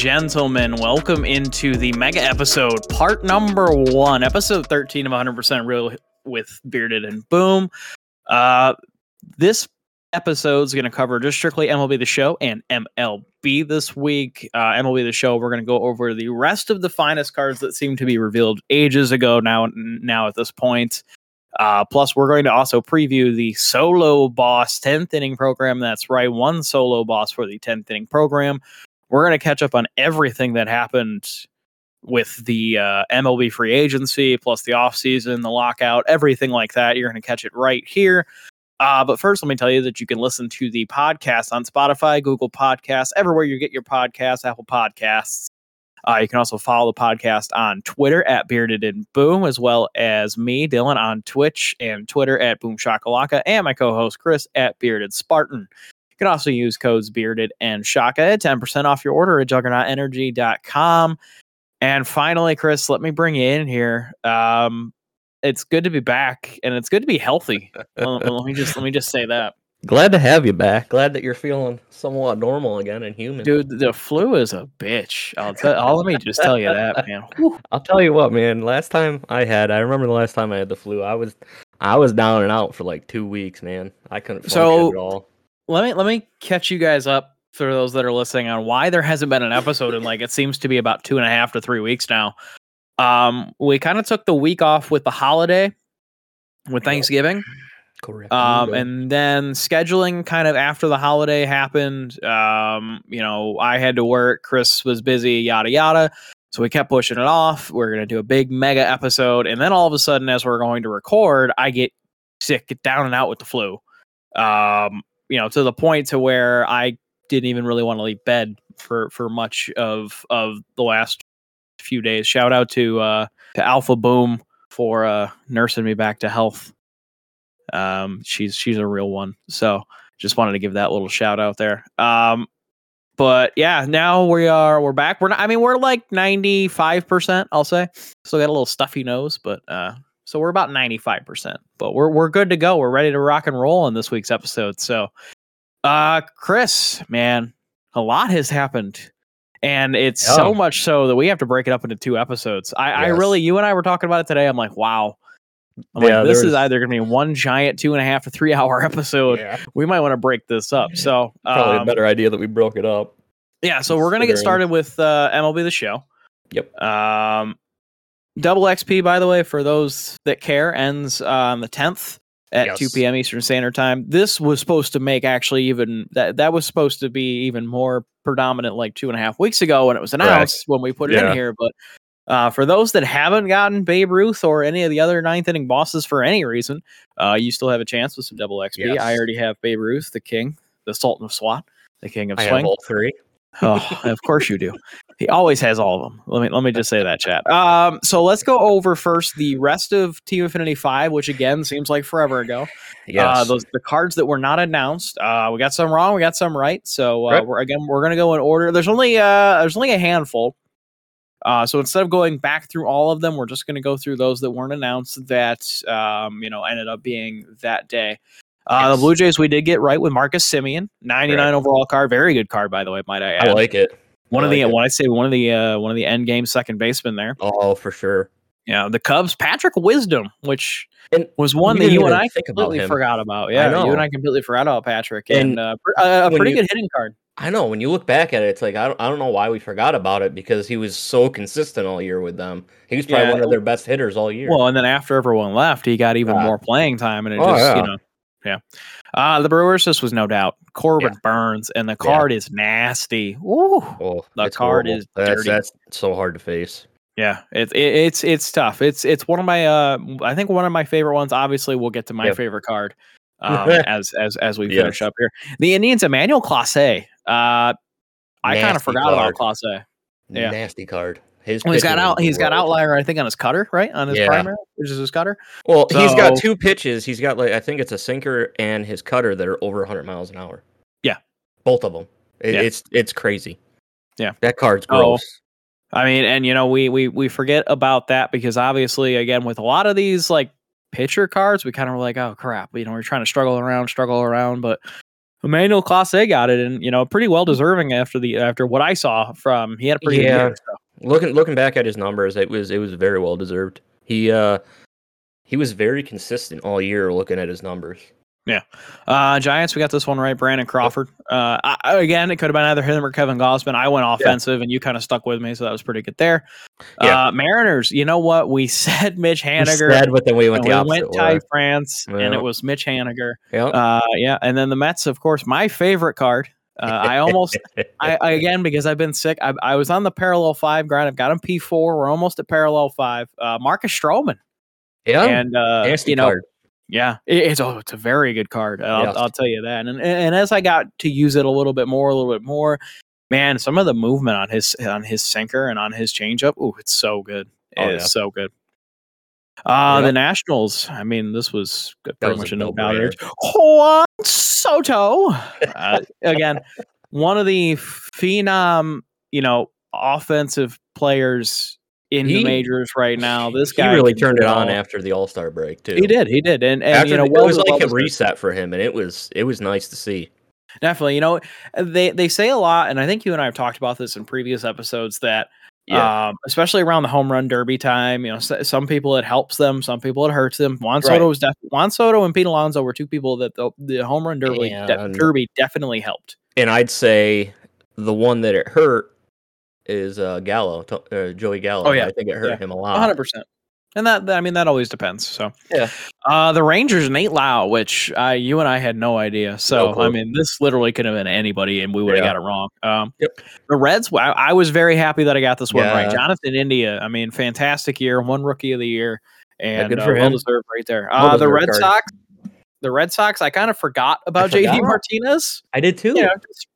Gentlemen, welcome into the mega episode, part number one, episode 13 of 100% Real with Bearded and Boom. Uh, this episode is going to cover just strictly MLB The Show and MLB this week. Uh, MLB The Show, we're going to go over the rest of the finest cards that seem to be revealed ages ago now, now at this point. Uh, plus, we're going to also preview the solo boss 10th inning program. That's right, one solo boss for the 10th inning program. We're going to catch up on everything that happened with the uh, MLB free agency, plus the offseason, the lockout, everything like that. You're going to catch it right here. Uh, but first, let me tell you that you can listen to the podcast on Spotify, Google Podcasts, everywhere you get your podcasts, Apple Podcasts. Uh, you can also follow the podcast on Twitter at Bearded and Boom, as well as me, Dylan, on Twitch and Twitter at Boom Shakalaka, and my co-host Chris at Bearded Spartan. You can also use codes Bearded and Shaka at 10% off your order at juggernautenergy.com. And finally, Chris, let me bring you in here. Um, it's good to be back, and it's good to be healthy. let me just let me just say that. Glad to have you back. Glad that you're feeling somewhat normal again and human. Dude, the flu is a bitch. I'll, tell. I'll let me just tell you that, man. I'll tell you what, man. Last time I had, I remember the last time I had the flu. I was, I was down and out for like two weeks, man. I couldn't so, at all. Let me let me catch you guys up for those that are listening on why there hasn't been an episode in like it seems to be about two and a half to three weeks now. Um, we kind of took the week off with the holiday, with Thanksgiving. Correct. Um, and then scheduling kind of after the holiday happened. Um, you know, I had to work, Chris was busy, yada yada. So we kept pushing it off. We're gonna do a big mega episode, and then all of a sudden, as we're going to record, I get sick, get down and out with the flu. Um, you know, to the point to where I didn't even really want to leave bed for for much of of the last few days. Shout out to uh to Alpha Boom for uh nursing me back to health um, she's she's a real one. So just wanted to give that little shout out there. Um, but yeah, now we are we're back. We're not, I mean we're like ninety five percent. I'll say still got a little stuffy nose, but uh, so we're about ninety five percent. But we're we're good to go. We're ready to rock and roll in this week's episode. So, uh, Chris, man, a lot has happened and it's oh. so much so that we have to break it up into two episodes. I, yes. I, really, you and I were talking about it today. I'm like, wow, I'm yeah, like, this is either going to be one giant two and a half to three hour episode. Yeah. We might want to break this up. So probably um, a better idea that we broke it up. Yeah. So we're going to get started with uh, MLB the Show. Yep. Um, Double XP, by the way, for those that care, ends on the 10th at yes. 2 p.m. Eastern Standard Time. This was supposed to make actually even that that was supposed to be even more predominant like two and a half weeks ago when it was announced when we put it yeah. in here. But uh, for those that haven't gotten Babe Ruth or any of the other ninth inning bosses for any reason, uh, you still have a chance with some double XP. Yes. I already have Babe Ruth, the king, the Sultan of SWAT, the king of I swing. all three. Oh, of course you do. He always has all of them. Let me let me just say that, chat. Um, so let's go over first the rest of Team Affinity Five, which again seems like forever ago. Yes. Uh, those the cards that were not announced. Uh, we got some wrong, we got some right. So uh, right. we're again we're gonna go in order. There's only uh there's only a handful. Uh, so instead of going back through all of them, we're just going to go through those that weren't announced that um, you know ended up being that day. Uh, yes. The Blue Jays we did get right with Marcus Semien, 99 right. overall card, very good card by the way. Might I add? I like it. One I of like the it. when I say one of the uh, one of the end game second baseman there. Oh, for sure. Yeah, the Cubs, Patrick Wisdom, which and was one that you and I completely forgot about. Yeah, you and I completely forgot about Patrick, and, and uh, a, pretty you, good hitting card. I know when you look back at it, it's like I don't, I don't know why we forgot about it because he was so consistent all year with them. He was probably yeah. one of their best hitters all year. Well, and then after everyone left, he got even more playing time, and it oh, just yeah. you know, yeah. Uh, the Brewers, this was no doubt Corbin yeah. Burnes, and the card is nasty. Ooh, oh, the card horrible. is that's, dirty. That's so hard to face. Yeah, it's it, it's it's tough. It's it's one of my uh I think one of my favorite ones. Obviously, we'll get to my yep. favorite card um, as as as we finish yes. up here. The Indians, Emmanuel Clase. Uh, I kind of forgot card. about Clase. Yeah, nasty card. His well, he's got out. He's got outlier. I think on his cutter, right on his yeah. primary, which is his cutter. Well, so, he's got two pitches. He's got like I think it's a sinker and his cutter that are over 100 miles an hour. Yeah, both of them. It, yeah. It's it's crazy. Yeah, that card's oh. gross. Oh, I mean, and you know, we we we forget about that because obviously, again, with a lot of these like pitcher cards, we kind of were like, oh crap, you know, we're trying to struggle around, struggle around, but Emmanuel Clase got it, and you know, pretty well deserving after the after what I saw from. He had a pretty yeah. Year, so. Looking looking back at his numbers, it was it was very well deserved. He uh he was very consistent all year. Looking at his numbers. Yeah. Uh, Giants, we got this one right. Brandon Crawford. Uh, I, again, it could have been either him or Kevin Gausman. I went offensive, yeah. and you kind of stuck with me, so that was pretty good there. Yeah. Uh, Mariners, you know what? We said Mitch Haniger. We said, but then we went the we went Ty France, yeah. and it was Mitch Haniger. Yeah. Uh, yeah. And then the Mets, of course, my favorite card. Uh, I almost, I, I, again because I've been sick. I, I, was on the parallel five grind. I've got him P four. We're almost at parallel five. Uh, Marcus Stroman. Yeah, and uh, you know, card. Yeah, it's oh, it's a very good card. I'll, yes. I'll tell you that. And and as I got to use it a little bit more, a little bit more, man, some of the movement on his on his sinker and on his changeup, oh, it's so good. It oh, yeah. so good. Uh yeah. the Nationals. I mean, this was pretty much a no doubter. Juan Soto. Uh, again, one of the phenom, you know, offensive players in he, the majors right now. This guy really turned it on after the All Star break too. He did, he did, and, and you know, it was like a reset for him, and it was it was nice to see. Definitely, you know, they they say a lot, and I think you and I have talked about this in previous episodes that. Yeah. Um, especially around the home run derby time, you know, some people it helps them, some people it hurts them. Juan Soto right. was definitely Juan Soto and Pete Alonso were two people that the, the home run derby de- derby definitely helped. And I'd say the one that it hurt is uh, Gallo, uh, Joey Gallo. Oh yeah, I think it hurt yeah. him a lot. 100. percent And that, I mean, that always depends. So yeah, uh, the Rangers Nate Lowe, which uh, you and I had no idea. So no I mean, this literally could have been anybody, and we would have yeah. got it wrong. Um, yep. The Reds, I, I, was very happy that I got this one yeah. right. Jonathan India, I mean, fantastic year, one Rookie of the Year, and yeah, uh, well deserved right there. Uh, the Red card. Sox, the Red Sox, I kind of forgot about JD Martinez. I did too. Yeah,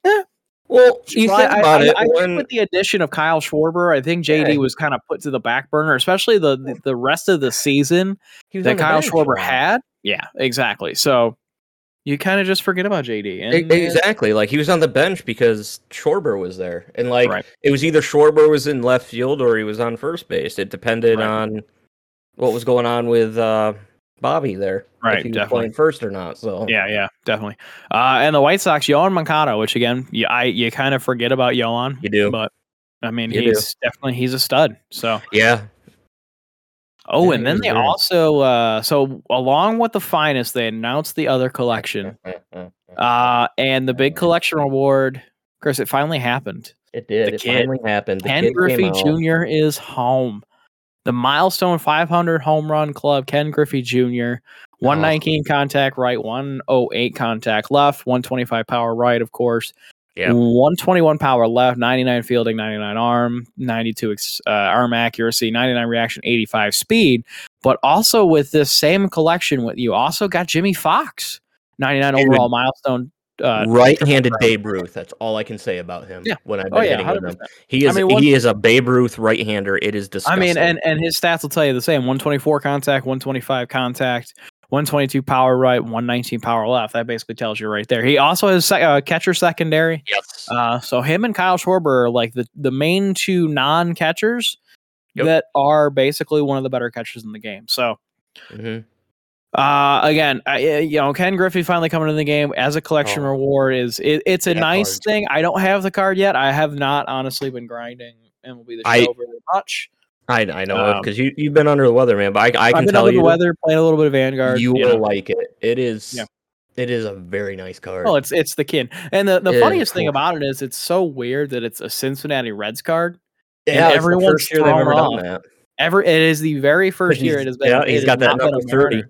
yeah, well, you think I, about I, it. I, when... think with the addition of Kyle Schwarber, I think JD yeah. was kind of put to the back burner, especially the the, the rest of the season that Kyle Schwarber had. Yeah, exactly. So you kind of just forget about JD. And, exactly. Like he was on the bench because Schwarber was there, and like right. it was either Schwarber was in left field or he was on first base. It depended right. on what was going on with uh, Bobby there. Right, definitely playing first or not. So yeah, yeah, definitely. Uh, and the White Sox, Yoan Moncada, which again, you, I you kind of forget about Yoan. You do, but I mean, you he's do. definitely he's a stud. So yeah. Oh, yeah, and then they there. also uh, so along with the finest, they announced the other collection, uh, and the big collection reward. Chris, it finally happened. It did. The it kid, finally happened. The Ken Griffey Jr. is home the milestone 500 home run club, Ken Griffey Jr., 119 oh. contact right, 108 contact left, 125 power right, of course. Yeah. 121 power left, 99 fielding, 99 arm, 92 uh, arm accuracy, 99 reaction, 85 speed. But also with this same collection, with you also got Jimmie Foxx, 99 overall milestone uh, right-handed Babe Ruth. That's all I can say about him. Yeah. When I've been oh, yeah, hitting him, he is I mean, one, he is a Babe Ruth right-hander. It is disgusting. I mean, and and his stats will tell you the same: 124 contact, 125 contact, 122 power right, 119 power left. That basically tells you right there. He also has a uh, catcher secondary. Yes. Uh, so him and Kyle Schwarber are like the the main two non-catchers yep. that are basically one of the better catchers in the game. So. Mm-hmm. Uh, again, I, you know, Ken Griffey finally coming in the game as a collection oh. reward is it, it's a nice card. thing. I don't have the card yet. I have not honestly been grinding MLB the show I, very much. I, I know because um, you you've been under the weather, man. But I, I can tell you the weather, playing a little bit of Vanguard. You, you will know. like it. It is. Yeah. It is a very nice card. Oh, it's it's the kin. and the, the funniest thing about it is it's so weird that it's a Cincinnati Reds card. Yeah, everyone's they've ever done that. Ever, it is the very first year it has been. Yeah, he's got that number thirty.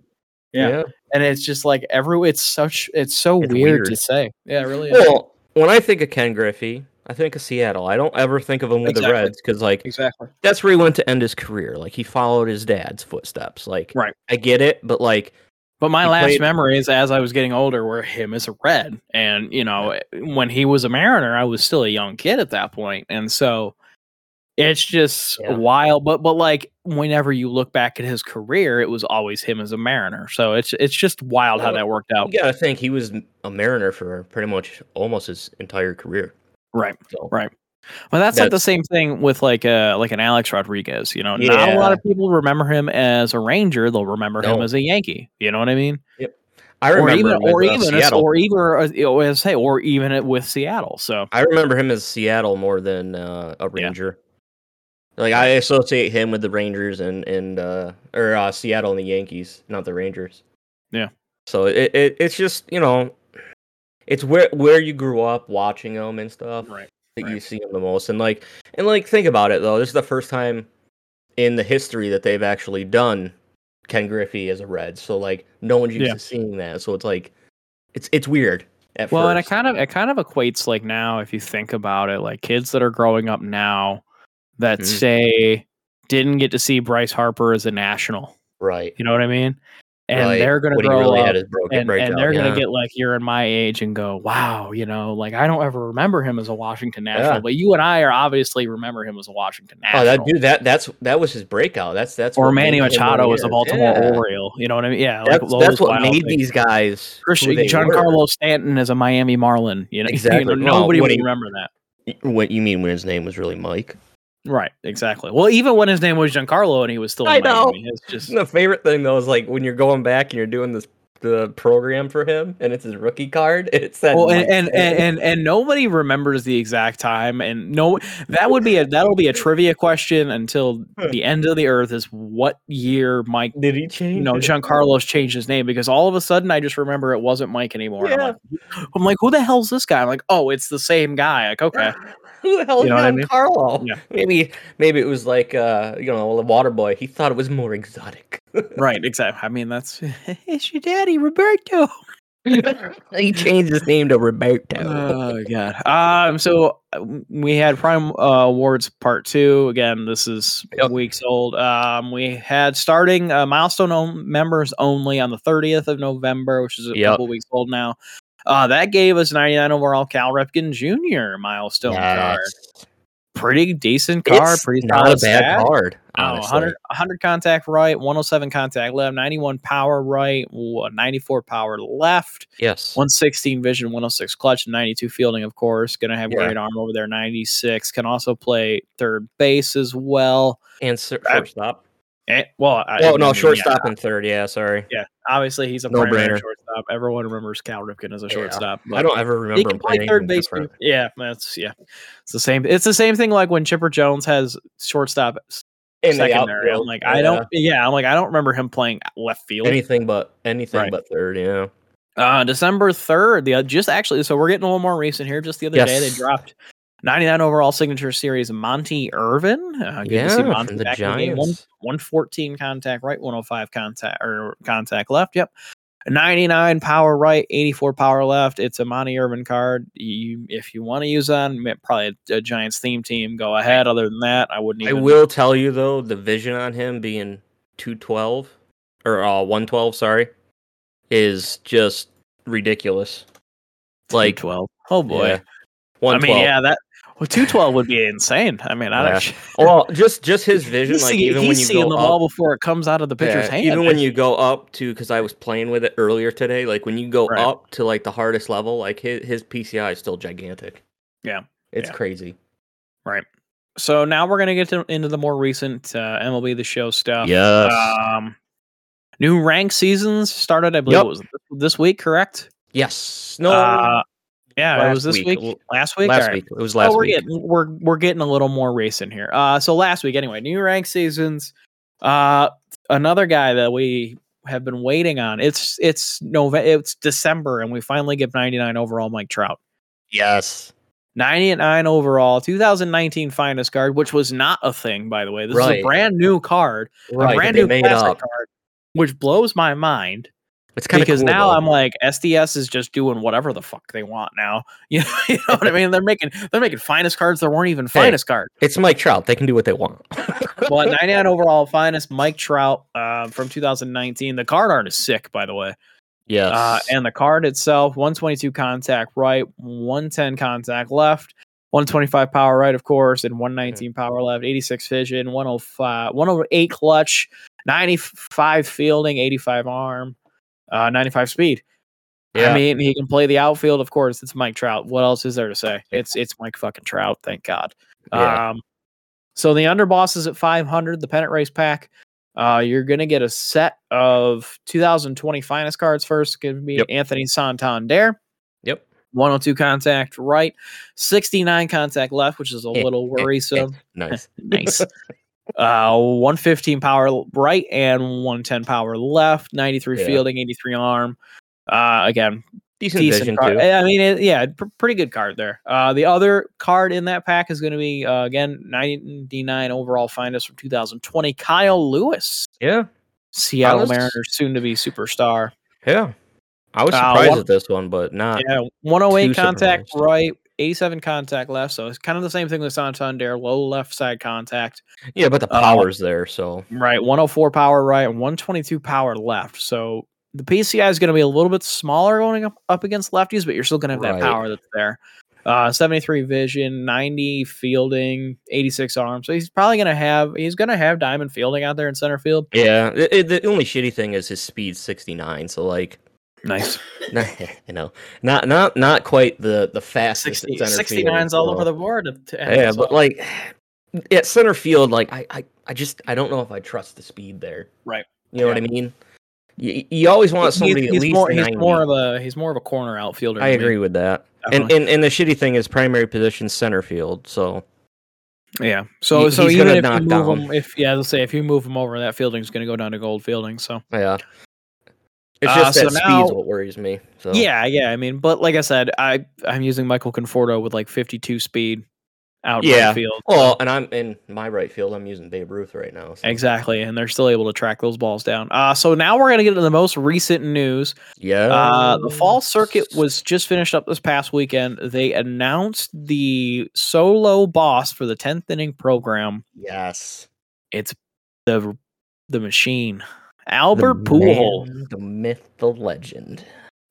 Yeah. yeah. And it's just like every it's such it's so it's weird, weird, to say. Yeah, it really is. Well, when I think of Ken Griffey, I think of Seattle. I don't ever think of him with exactly. the Reds because like exactly that's where he went to end his career. Like he followed his dad's footsteps. Like right. I get it, but like but my last played... memories as I was getting older were him as a Red. And, you know, when he was a Mariner, I was still a young kid at that point. And so it's just yeah. wild, but but like whenever you look back at his career, it was always him as a Mariner. So it's it's just wild how that worked out. Yeah, gotta think he was a Mariner for pretty much almost his entire career. Right. So, right. Well, that's, that's like the same thing with like uh like an Alex Rodriguez. You know, yeah. not a lot of people remember him as a Ranger; they'll remember no. him as a Yankee. You know what I mean? Yep. I remember or even, or as, even, or even, as say, or even with Seattle. So I remember him as Seattle more than uh, a Ranger. Like I associate him with the Rangers and and uh, or uh, Seattle and the Yankees, not the Rangers. Yeah. So it, it it's just you know, it's where where you grew up watching them and stuff. Right. That right. you see them the most, and like and like think about it though. This is the first time in the history that they've actually done Ken Griffey as a Red. So like no one's used yeah. to seeing that. So it's like it's it's weird. well, first. and it kind of it kind of equates like now if you think about it, like kids that are growing up now that mm-hmm. say didn't get to see Bryce Harper as a national. Right. You know what I mean? and right. they're gonna grow really up and, and they're yeah. gonna get like you're in my age and go, wow, you know, like I don't ever remember him as a Washington national, yeah. but you and I are obviously remember him as a Washington national. Oh, that dude, that that's that was his breakout. That's that's or Manny Machado was a Baltimore yeah. Oriole. You know what I mean? Yeah, that's, like that's what made these guys. Christian Giancarlo Stanton as a Miami Marlin. You know, exactly. You know, nobody would remember that. What you mean when his name was really Mike? Right, exactly. Well, even when his name was Giancarlo and he was still, I know. Miami, it's just the favorite thing though is like when you're going back and you're doing this the program for him and it's his rookie card. It said well, and and, and, and and nobody remembers the exact time. And no, that would be a that'll be a trivia question until the end of the earth. Is what year Mike did he change? You know, Giancarlo's changed his name because all of a sudden I just remember it wasn't Mike anymore. Yeah. I'm, like, I'm like, who the hell's this guy? I'm like, oh, it's the same guy. Like, okay. Who the hell is you know I mean? Carlo? Yeah. Maybe maybe it was like uh you know the water boy. He thought it was more exotic. right, exactly. I mean that's it's your daddy, Roberto. he changed his name to Roberto. Oh god. Um so uh, we had Prime uh, Awards part 2. Again, this is yep. weeks old. Um we had starting uh, milestone members only on the 30th of November, which is a yep. couple weeks old now. Uh, that gave us 99 overall Cal Ripken Jr. milestone yes. card. Pretty decent card. It's pretty not a bad stat. card. Oh, 100, 100 contact right, 107 contact left, 91 power right, 94 power left. Yes. 116 vision, 106 clutch, 92 fielding, of course. Going to have yeah. great arm over there, 96. Can also play third base as well. And shortstop. Eh, well, I, oh no, shortstop yeah. and third. Yeah, sorry. Yeah, obviously he's a no primary brainer. shortstop. Everyone remembers Cal Ripken as a shortstop. Yeah. I don't ever remember him playing third base. Yeah, that's yeah. It's the same. It's the same thing like when Chipper Jones has shortstop in secondary. I'm like, I don't. Yeah, I'm like, I don't remember him playing left field. Anything but anything right. but third. Yeah. Uh, December third. The just actually, so we're getting a little more recent here. Just the other yes. day, they dropped 99 overall signature series, Monte Irvin. Uh, yeah, to see Monte the Giants. One, 114 contact right, 105 contact or contact left. Yep. 99 power right, 84 power left. It's a Monte Irvin card. You, if you want to use that, probably a, a, Giants theme team. Go ahead. Other than that, I wouldn't. Even... I will tell you though, the vision on him being 212 or uh, 112, sorry, is just ridiculous. Like 12. Oh boy. Yeah. I mean, yeah, that well, two twelve would be insane. I mean, I don't. well, just just his vision, like see, even when you seeing go the up, ball before it comes out of the pitcher's yeah, hand. Even when you go up to, because I was playing with it earlier today, like when you go right. up to like the hardest level, like his his PCI is still gigantic. Yeah, it's yeah. crazy. Right. So now we're gonna get to, into the more recent uh, MLB The Show stuff. Yes. Um, new rank seasons started. I believe yep. it was this week. Correct. Yes. No. Uh, yeah, last it was this week. week. Last week. Last right. week. It was last oh, we're week. Getting, we're we're getting a little more recent here. Uh, so last week anyway, new rank seasons. Uh, another guy that we have been waiting on. It's it's November. It's December, and we finally get 99 overall Mike Trout. Yes. 99 overall, 2019 finest card, which was not a thing, by the way. This right. is a brand new card, right, a brand new classic card, which blows my mind. It's kind of because cool, now though. I'm like SDS is just doing whatever the fuck they want now. You know, you know what I mean? They're making they're making finest cards that weren't even finest hey, cards. It's Mike Trout. They can do what they want. well, 99 overall finest Mike Trout uh, from 2019. The card art is sick, by the way. Yes. Uh, and the card itself, 122 contact right, 110 contact left, 125 power right, of course, and 119 mm-hmm. power left, 86 vision, 105, 108 clutch, 95 fielding, 85 arm uh, 95 speed. Yeah. I mean, he can play the outfield, of course. It's Mike Trout. What else is there to say? It's it's Mike fucking Trout. Thank God. Yeah. Um, so the underboss is at 500. The pennant race pack Uh, you're gonna get a set of 2020 finest cards first. Give me Yep. Anthony Santander. Yep. 102 contact right, 69 contact left, which is a Eh, little worrisome. Nice. nice. Uh, 115 power right and 110 power left, 93 Yeah. fielding, 83 arm. Uh, again, Decent, decent card. too. I mean, it, yeah, pr- pretty good card there. Uh, the other card in that pack is going to be uh, again 99 overall finest from 2020, Kyle Lewis, Yeah. Seattle was- Mariners, soon to be superstar. Yeah. I was Uh, surprised one- at this one, but not. Yeah, 108 too contact surprised. right, 87 contact left. So it's kind of the same thing with Santander, low left side contact. Yeah, but the Uh, power's there, so Right, 104 power right and 122 power left. So the PCI is going to be a little bit smaller going up, up against lefties, but you're still going to have that power that's there. Uh, 73 vision, 90 fielding, 86 arm. So he's probably going to have he's going to have diamond fielding out there in center field. yeah. It, it- the only shitty thing is his speed 69, so like, Nice. you know, not not not quite the the fastest 60, at center 69's field, all so- over the board. to- to Yeah, but off. like at center field, like I, I I just I don't know if I trust the speed there. Right. You know Yeah. what I mean? You, you always want somebody he's, at least more, 90. he's more of a he's more of a corner outfielder. I to me, agree with that. And, definitely. and and the shitty thing is primary position center field. So yeah. So he- so he's even gonna if you knock move down. him, if yeah, let's say if you move him over, that fielding's going to go down to gold fielding. So yeah, it's Uh, just so that now- speed's what worries me. So Yeah, yeah. I mean, but like I said, I I'm using Michael Conforto with like 52 speed out Yeah. right field. Well, and I'm in my right field. I'm using Babe Ruth right now. So. Exactly, and they're still able to track those balls down. Uh, so now we're gonna get into the most recent news. Yeah. Uh, the fall circuit was just finished up this past weekend. They announced the solo boss for the 10th inning program. yes. It's the the machine, Albert the Pujols. man, the myth, the legend.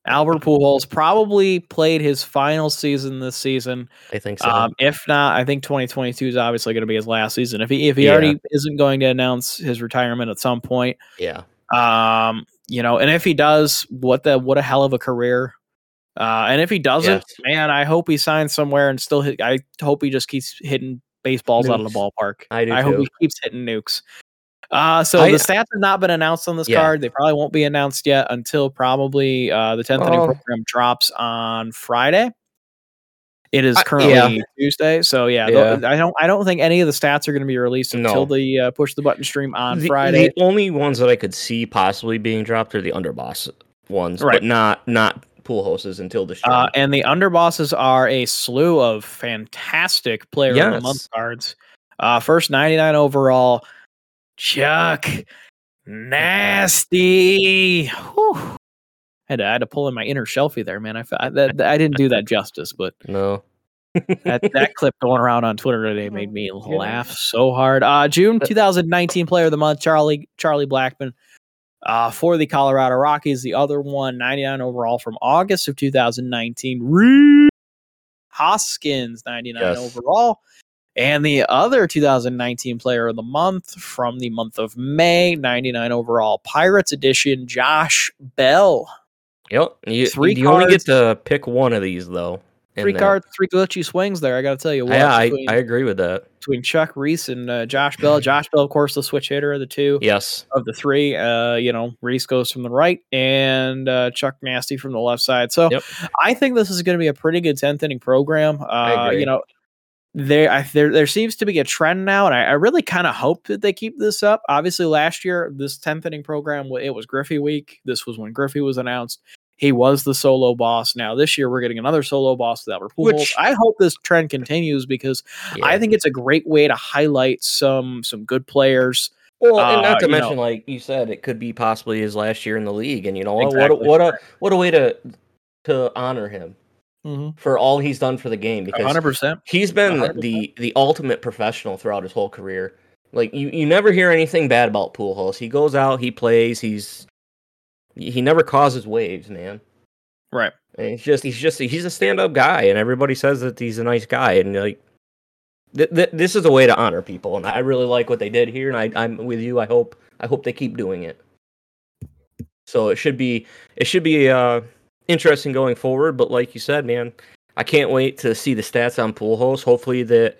Albert Pujols probably played his final season this season. I think so. Um, if not, I think 2022 is obviously going to be his last season. If he if he Yeah. already isn't going to announce his retirement at some point, yeah. um, you know, and if he does, what the what a hell of a career. Uh, and if he doesn't, Yes. man, I hope he signs somewhere and still hit. I hope he just keeps hitting baseballs out of the ballpark. I do I hope he keeps hitting nukes. Uh, so I- the stats have not been announced on this Yeah. card. They probably won't be announced yet until probably uh, the 10th inning Well- program drops on Friday. It is I- currently yeah. Tuesday, so yeah, Yeah. I don't. I don't think any of the stats are going to be released until No. the uh, push the button stream on the, Friday. The only ones that I could see possibly being dropped are the underboss ones, Right. but not not Pujols until the stream. Uh, and the underbosses are a slew of fantastic player of the month cards. Uh, first 99 overall, Chuck Nasty. Whew. Had to, I had to pull in my inner shelfie there, man. I, I, that, I didn't do that justice, but no. that, that clip going around on Twitter today made me laugh so hard. Uh, June 2019 Player of the Month, Charlie Charlie Blackmon. Uh, for the Colorado Rockies, the other one, 99 overall from August of 2019, Rhys Hoskins, 99 Yes. overall. And the other 2019 Player of the Month from the month of May, 99 overall, Pirates edition, Josh Bell. Yep. You, Three you only get to pick one of these though. Three that. cards, three glitchy swings there. I got to tell you what. Yeah, I, between- I agree with that. between Chuck Rhys and uh, Josh Bell. Josh Bell, of course, the switch hitter of the two Yes. of the three. Uh, you know, Rhys goes from the right and uh, Chuck Nasty from the left side. So Yep. I think this is going to be a pretty good tenth inning program. Uh, agree. you know, there, I, there there seems to be a trend now, and I, I really kind of hope that they keep this up. Obviously, last year this tenth inning program it was Griffey week. This was when Griffey was announced. He was the solo boss. Now this year we're getting another solo boss with Albert Pujols. Which- I hope this trend continues because Yeah. I think it's a great way to highlight some some good players. Well, and uh, not to you know- mention, like you said, it could be possibly his last year in the league, and you know what? Exactly. What a, what a what a way to to honor him Mm-hmm. for all he's done for the game because hundred percent. he's been 100%. the the ultimate professional throughout his whole career. Like you, you never hear anything bad about Pujols. He goes out, he plays, he's he never causes waves, man. Right. And it's just he's just he's a stand up guy, and everybody says that he's a nice guy, and like th- th- this is a way to honor people, and I really like what they did here, and I, I'm with you. I hope I hope they keep doing it. So it should be it should be uh interesting going forward. But like you said, man, I can't wait to see the stats on Pujols. Hopefully that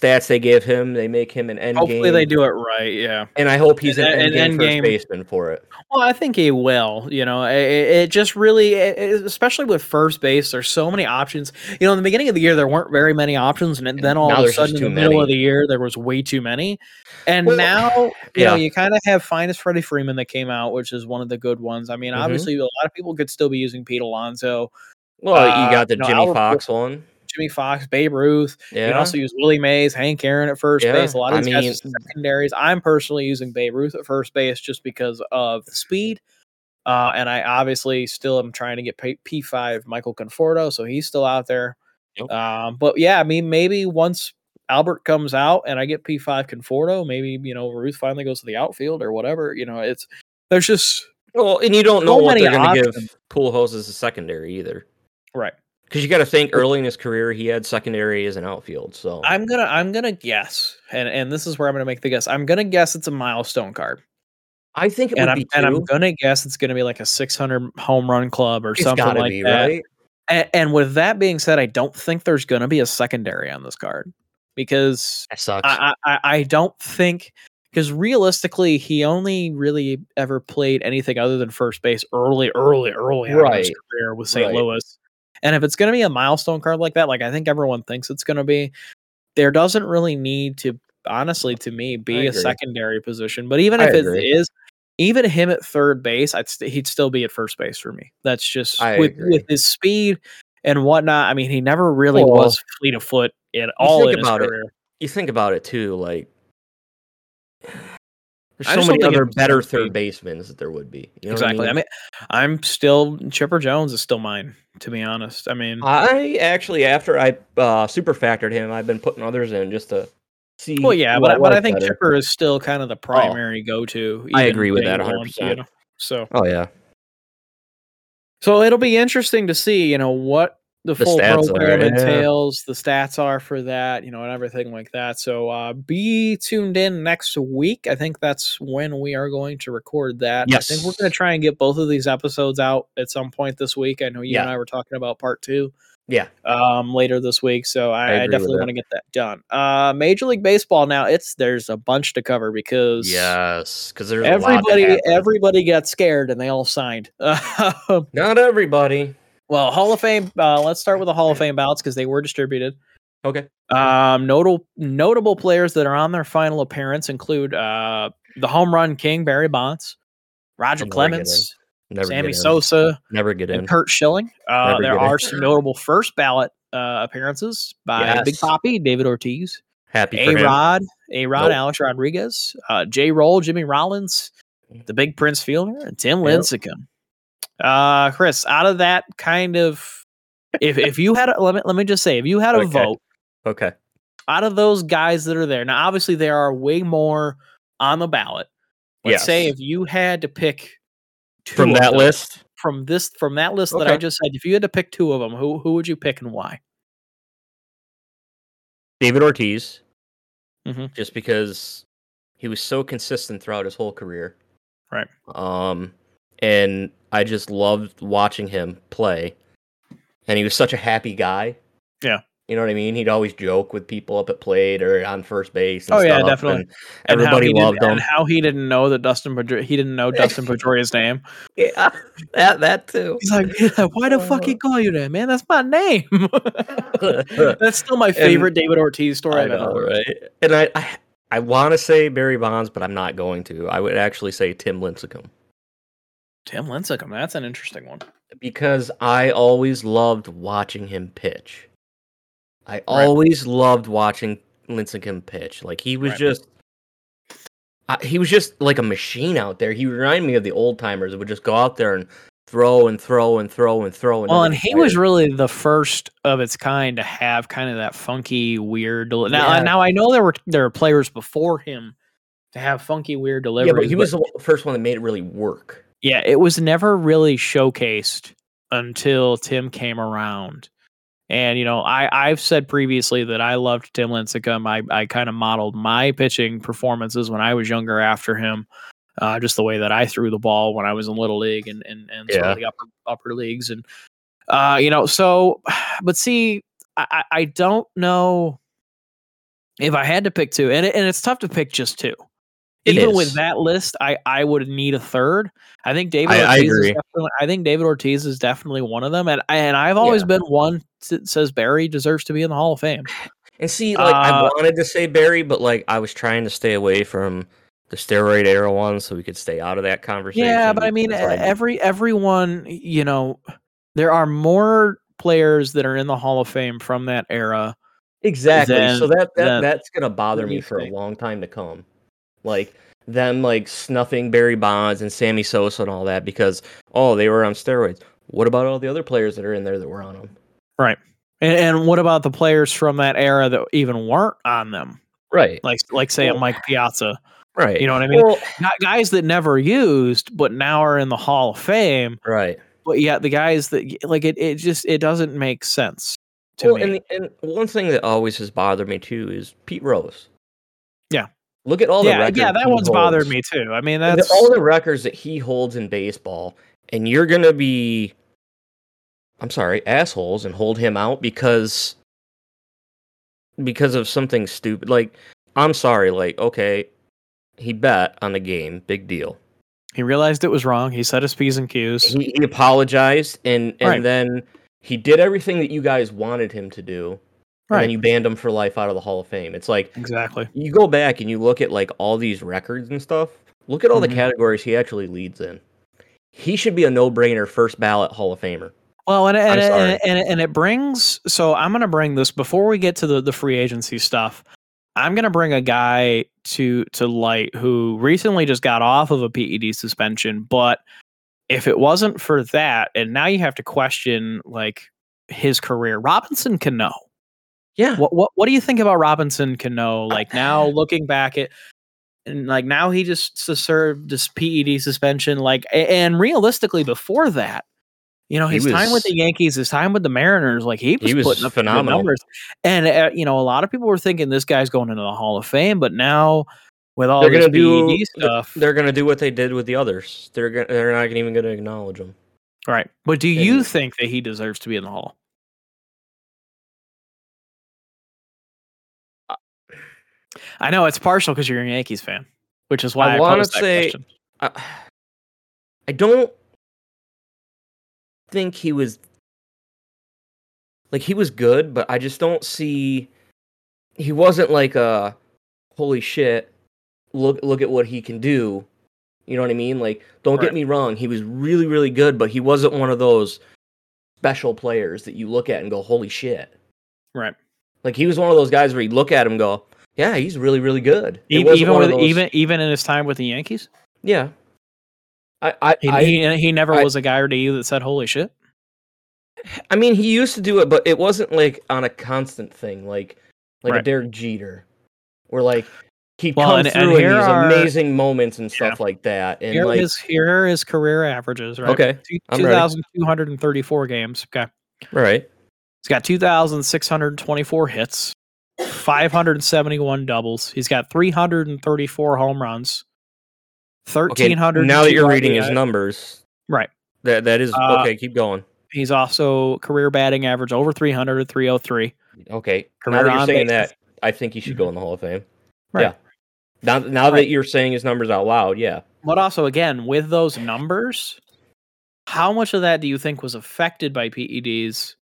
stats they give him. They make him an end. Hopefully, game. they do it right. Yeah, and I hope he's an, An- end, an game end first game. baseman for it. Well, I think he will. You know, it, it just really, it, especially with first base, there's so many options. You know, in the beginning of the year, there weren't very many options, and then all Now of a sudden, in the middle many. of the year, there was way too many. And Well, now, you yeah. know, you kind of have finest Freddie Freeman that came out, which is one of the good ones. I mean, Mhm. obviously, a lot of people could still be using Pete Alonso, Well, Uh, you got the Jimmie Foxx one. Jimmie Foxx, Babe Ruth. You can also use Willie Mays, Hank Aaron at first Yeah, base. A lot of I these guys mean- are secondaries. I'm personally using Babe Ruth at first base just because of the speed. Uh, and I obviously still am trying to get P- P5 Michael Conforto, so he's still out there. Yep. Um, but yeah, I mean, maybe once Albert comes out and I get P5 Conforto, maybe, you know, Ruth finally goes to the outfield or whatever. You know, it's there's just well, and you don't know so what they're going to give Pool as a secondary either. right. Because you got to think early in his career, he had secondary as an outfield. So I'm gonna I'm gonna guess, and and this is where I'm gonna make the guess. I'm gonna guess it's a milestone card. I think it and would I'm be and I'm gonna guess it's gonna be like a 600 home run club or It's something like be that. right. And, and with that being said, I don't think there's gonna be a secondary on this card because. I I, I- don't think because realistically he only really ever played anything other than first base early, early, early on in his career with St. Right. Louis. And if it's gonna be a milestone card like that, like I think everyone thinks it's gonna be, there doesn't really need to honestly to me be a secondary position. But even I if it is, even him at third base, I'd st- he'd still be at first base for me. That's just I with agree. with his speed and whatnot. I mean, he never really Well, was fleet of foot at all in his about it. career. you think about it too, like there's so many other better third basemen that there would be. You know exactly. I I mean, mean, I'm still Chipper Jones is still mine. To be honest, I mean, I actually after I uh, super factored him, I've been putting others in just to see. well, yeah, but I, but I think better. Chipper is still kind of the primary go-to. I agree with that 100%. you know? So, Oh yeah, so it'll be interesting to see, you know, what the, The full stats are, program yeah. entails, the stats are for that, you know, and everything like that. So, uh, be tuned in next week. I think that's when we are going to record that. Yes. I think we're going to try and get both of these episodes out at some point this week. I know you and I were talking about part two. yeah. um later this week so I i, I, definitely want to get that done uh major league baseball now it's there's a bunch to cover because Yes, because there's a lot everybody everybody got scared and they all signed Not everybody. Well hall of fame uh let's start with the hall of fame ballots because they were distributed Okay. um notable notable players that are on their final appearance include uh the home run king barry bonds roger I'll get clemens Never sammy get in. sosa Never get in. and Curt Schilling. Uh, there get in. are some notable first ballot uh, appearances by Big Yes. Poppy, David Ortiz, Happy for A. Rod, A Rod, Nope. Alex Rodriguez, uh, J Roll, Jimmy Rollins, the Big Prince Fielder, and Tim Yep. Lincecum. Uh, Chris, out of that kind of, if if you had, a, let me let me just say, if you had a Okay. vote Okay. out of those guys that are there, now obviously there are way more on the ballot. Let's say if you had to pick two From that them, list, from this from that list that I just said, if you had to pick two of them, who who would you pick and why? David Ortiz, Mhm. just because he was so consistent throughout his whole career. Right. Um, and I just loved watching him play. And he was such a happy guy. Yeah. You know what I mean? He'd always joke with people up at plate or on first base. And Oh, yeah, definitely. and And everybody loved him. And how he didn't know that Dustin Pedro- he didn't know Dustin Pedroia's name. Yeah, that that too. He's like, why the fuck he Uh. call you that, man? That's my name. That's still my favorite David Ortiz story I I've ever heard. right? And I, I, I want to say Barry Bonds, but I'm not going to. I would actually say Tim Lincecum Tim Lincecum, that's an interesting one. because I always loved watching him pitch. I always loved watching Lincecum pitch. Like he was Right. just, I, he was just like a machine out there. He reminded me of the old timers that would just go out there and throw and throw and throw and throw. And Well, and he was really the first of its kind to have kind of that funky, weird. Del- now, Yeah. now I know there were there were players before him to have funky, weird yeah, but he but- was the first one that made it really work. Yeah, it was never really showcased until Tim came around. And you know, I I've said previously that I loved Tim Lincecum. I I kind of modeled my pitching performances when I was younger after him, uh, just the way that I threw the ball when I was in little league and and and sort of the upper upper leagues and uh you know so, but see, I I- I don't know. if I had to pick two, and it, and it's tough to pick just two. It Even is. with that list, I I would need a third. I think David. I, Ortiz I agree. I think David Ortiz is definitely one of them, and and I've always yeah. been one that says Barry deserves to be in the Hall of Fame. And see, like uh, I wanted to say Barry, but like I was trying to stay away from the steroid era one, so we could stay out of that conversation. Yeah, but I mean, every everyone, you know, there are more players that are in the Hall of Fame from that era. Exactly. Than, so that, that that's gonna bother me for think? a long time to come. Like them like snuffing Barry Bonds and Sammy Sosa and all that because oh they were on steroids. What about all the other players that are in there that were on them? Right. And, and what about the players from that era that even weren't on them? Right. Like like say well, Mike Piazza Right. You know what I mean? Well, Not guys that never used, but now are in the Hall of Fame. Right. But yeah, the guys that like it, it just it doesn't make sense to well, me. And, and one thing that always has bothered me too is Pete Rose. Look at all the yeah, records. Yeah, that one's holds. bothered me too. I mean, that's all the records that he holds in baseball, and you're gonna be, I'm sorry, assholes, and hold him out because because of something stupid. Like, I'm sorry. Like, okay, he bet on the game. Big deal. He realized it was wrong. He set his p's and q's. He, he apologized, and and right. then he did everything that you guys wanted him to do. Right. And you banned him for life out of the Hall of Fame. It's like exactly. You go back and you look at like all these records and stuff. Look at all mm-hmm. the categories he actually leads in. He should be a no-brainer first ballot Hall of Famer. Well, and and, and, and, and it brings so I'm going to bring this before we get to the the free agency stuff. I'm going to bring a guy to to light who recently just got off of a PED suspension, but if it wasn't for that, and now you have to question like his career, Robinson Cano. Yeah. What what what do you think about Robinson Cano? Like now looking back at and like now he just served this PED suspension. Like and realistically before that, you know, his was, time with the Yankees, his time with the Mariners, like he was, he was putting up phenomenal numbers. And uh, you know, a lot of people were thinking this guy's going into the Hall of Fame, but now with all they're gonna do stuff, they're gonna do what they did with the others. They're gonna, they're not even gonna acknowledge him. Right. But do you think that he deserves to be in the Hall? I know it's partial because you're a Yankees fan, which is why I, I want to say. I, I don't think he was like he was good, but I just don't see he wasn't like a holy shit. Look look at what he can do. You know what I mean? Like don't right. get me wrong, he was really really good, but he wasn't one of those special players that you look at and go holy shit. Right. Like he was one of those guys where you look at him go, yeah, he's really really good. Even even, with, those... even even in his time with the Yankees? Yeah. I, I, he, I, he, he never I, was a guy to you that said "Holy shit." I mean, he used to do it, but it wasn't like on a constant thing, like like right. a Derek Jeter, where like he well, comes and, through and these are, amazing moments and stuff yeah. like that. And here like, his here are his career averages, right? Okay, two thousand two hundred and thirty-four games. Okay, right. He's got two thousand six hundred twenty-four hits, five hundred seventy-one doubles. He's got three hundred and thirty-four home runs, Thirteen hundred. Okay, now that you're reading his numbers, right? That that is uh, okay. Keep going. He's also career batting average over 300 303. Okay. Career now that you're saying that, I think he should go in the Hall of Fame. Right. Yeah. Now, now right. that you're saying his numbers out loud, yeah. But also, again, with those numbers, how much of that do you think was affected by PEDs?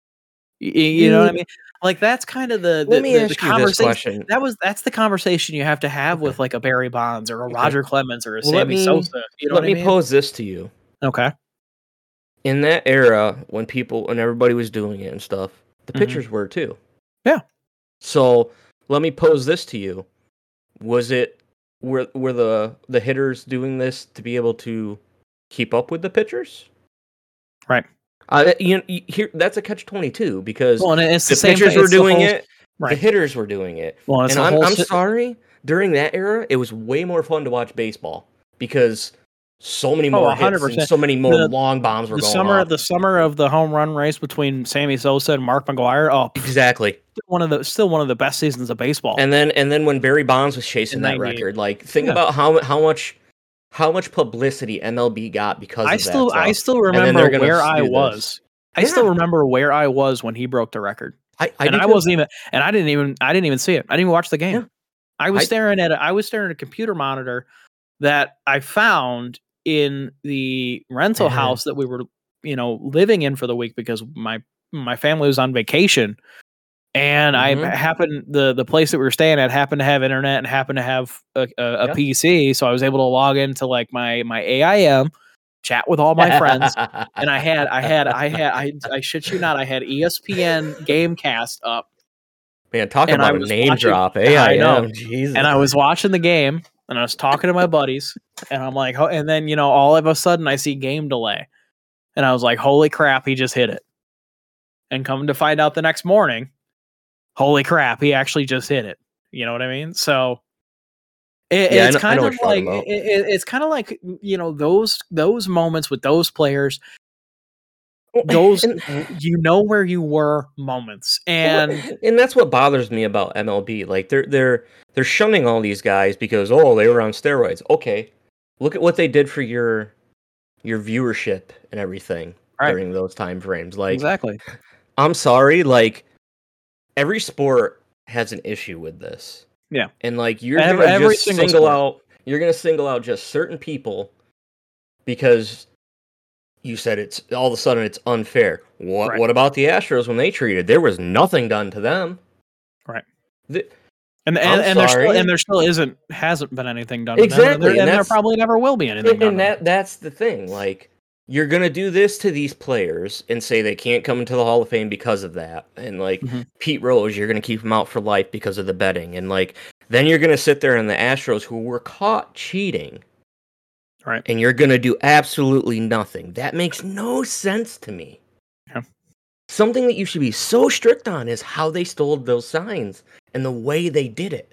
You, know what I mean? Like that's kind of the, the let me the, ask the you this question. That was that's the conversation you have to have with like a Barry Bonds or a okay. Roger Clemens or a well, Sammy me, Sosa. You know let me mean? pose this to you. Okay. In that era, when people when everybody was doing it and stuff, the mm-hmm. pitchers were too. Yeah. So let me pose this to you: Was it were were the the hitters doing this to be able to keep up with the pitchers? Right. Uh, you, you here that's a catch twenty two because well, the, the pitchers were doing whole, it, right. the hitters were doing it. Well, and I'm, I'm sorry. During that era, it was way more fun to watch baseball because so many oh, more oh, hits so many more the, long bombs were the going summer off. the summer of the home run race between Sammy Sosa and Mark McGwire. Oh, exactly. One of the still one of the best seasons of baseball. And then and then when Barry Bonds was chasing that record, like think yeah. about how how much how much publicity MLB got because I still I still remember where I was. I yeah. still remember where I was when he broke the record. I, I and I wasn't even, and I didn't even, I didn't even see it. I didn't even watch the game. Yeah. I was I- staring at, a, I was staring at a computer monitor that I found in the rental Mhm. house that we were, you know, living in for the week because my my family was on vacation, and Mhm. I happened the the place that we were staying at happened to have internet and happened to have a, a, a Yeah. PC, so I was able to log into like my my AIM, chat with all my friends and I had, I had, I had, I, I shit you not, I had ESPN Gamecast up, Man, talk and about a name watching- drop. I know. Jesus. and I was watching the game, and I was talking to my buddies, and I'm like, ho- and then you know, all of a sudden, I see game delay, and I was like, holy crap, he just hit it, and come to find out the next morning, holy crap, he actually just hit it. You know what I mean? So. It, Yeah, it's know- kind of like it, it- it's kind of like you know those those moments with those players those and, you know where you were moments and and that's what bothers me about MLB. Like they're they're they're shunning all these guys because oh they were on steroids. Okay, look at what they did for your your viewership and everything Right. during those time frames. Like exactly I'm sorry, like every sport has an issue with this. Yeah. and like you're Ev- gonna every just single single out. You're gonna single out just certain people because you said it's all of a sudden it's unfair. What Right. what about the Astros when they treated? There was nothing done to them. Right. The- and and, and there still and there still isn't hasn't been anything done to them, and Exactly, there, and and there probably never will be anything and, done and that that's the thing. Like you're gonna do this to these players and say they can't come into the Hall of Fame because of that. And like Mhm. Pete Rose, you're gonna keep him out for life because of the betting. And like then you're gonna sit there and the Astros who were caught cheating. Right. And you're gonna do absolutely nothing. That makes no sense to me. Yeah. Something that you should be so strict on is how they stole those signs and the way they did it.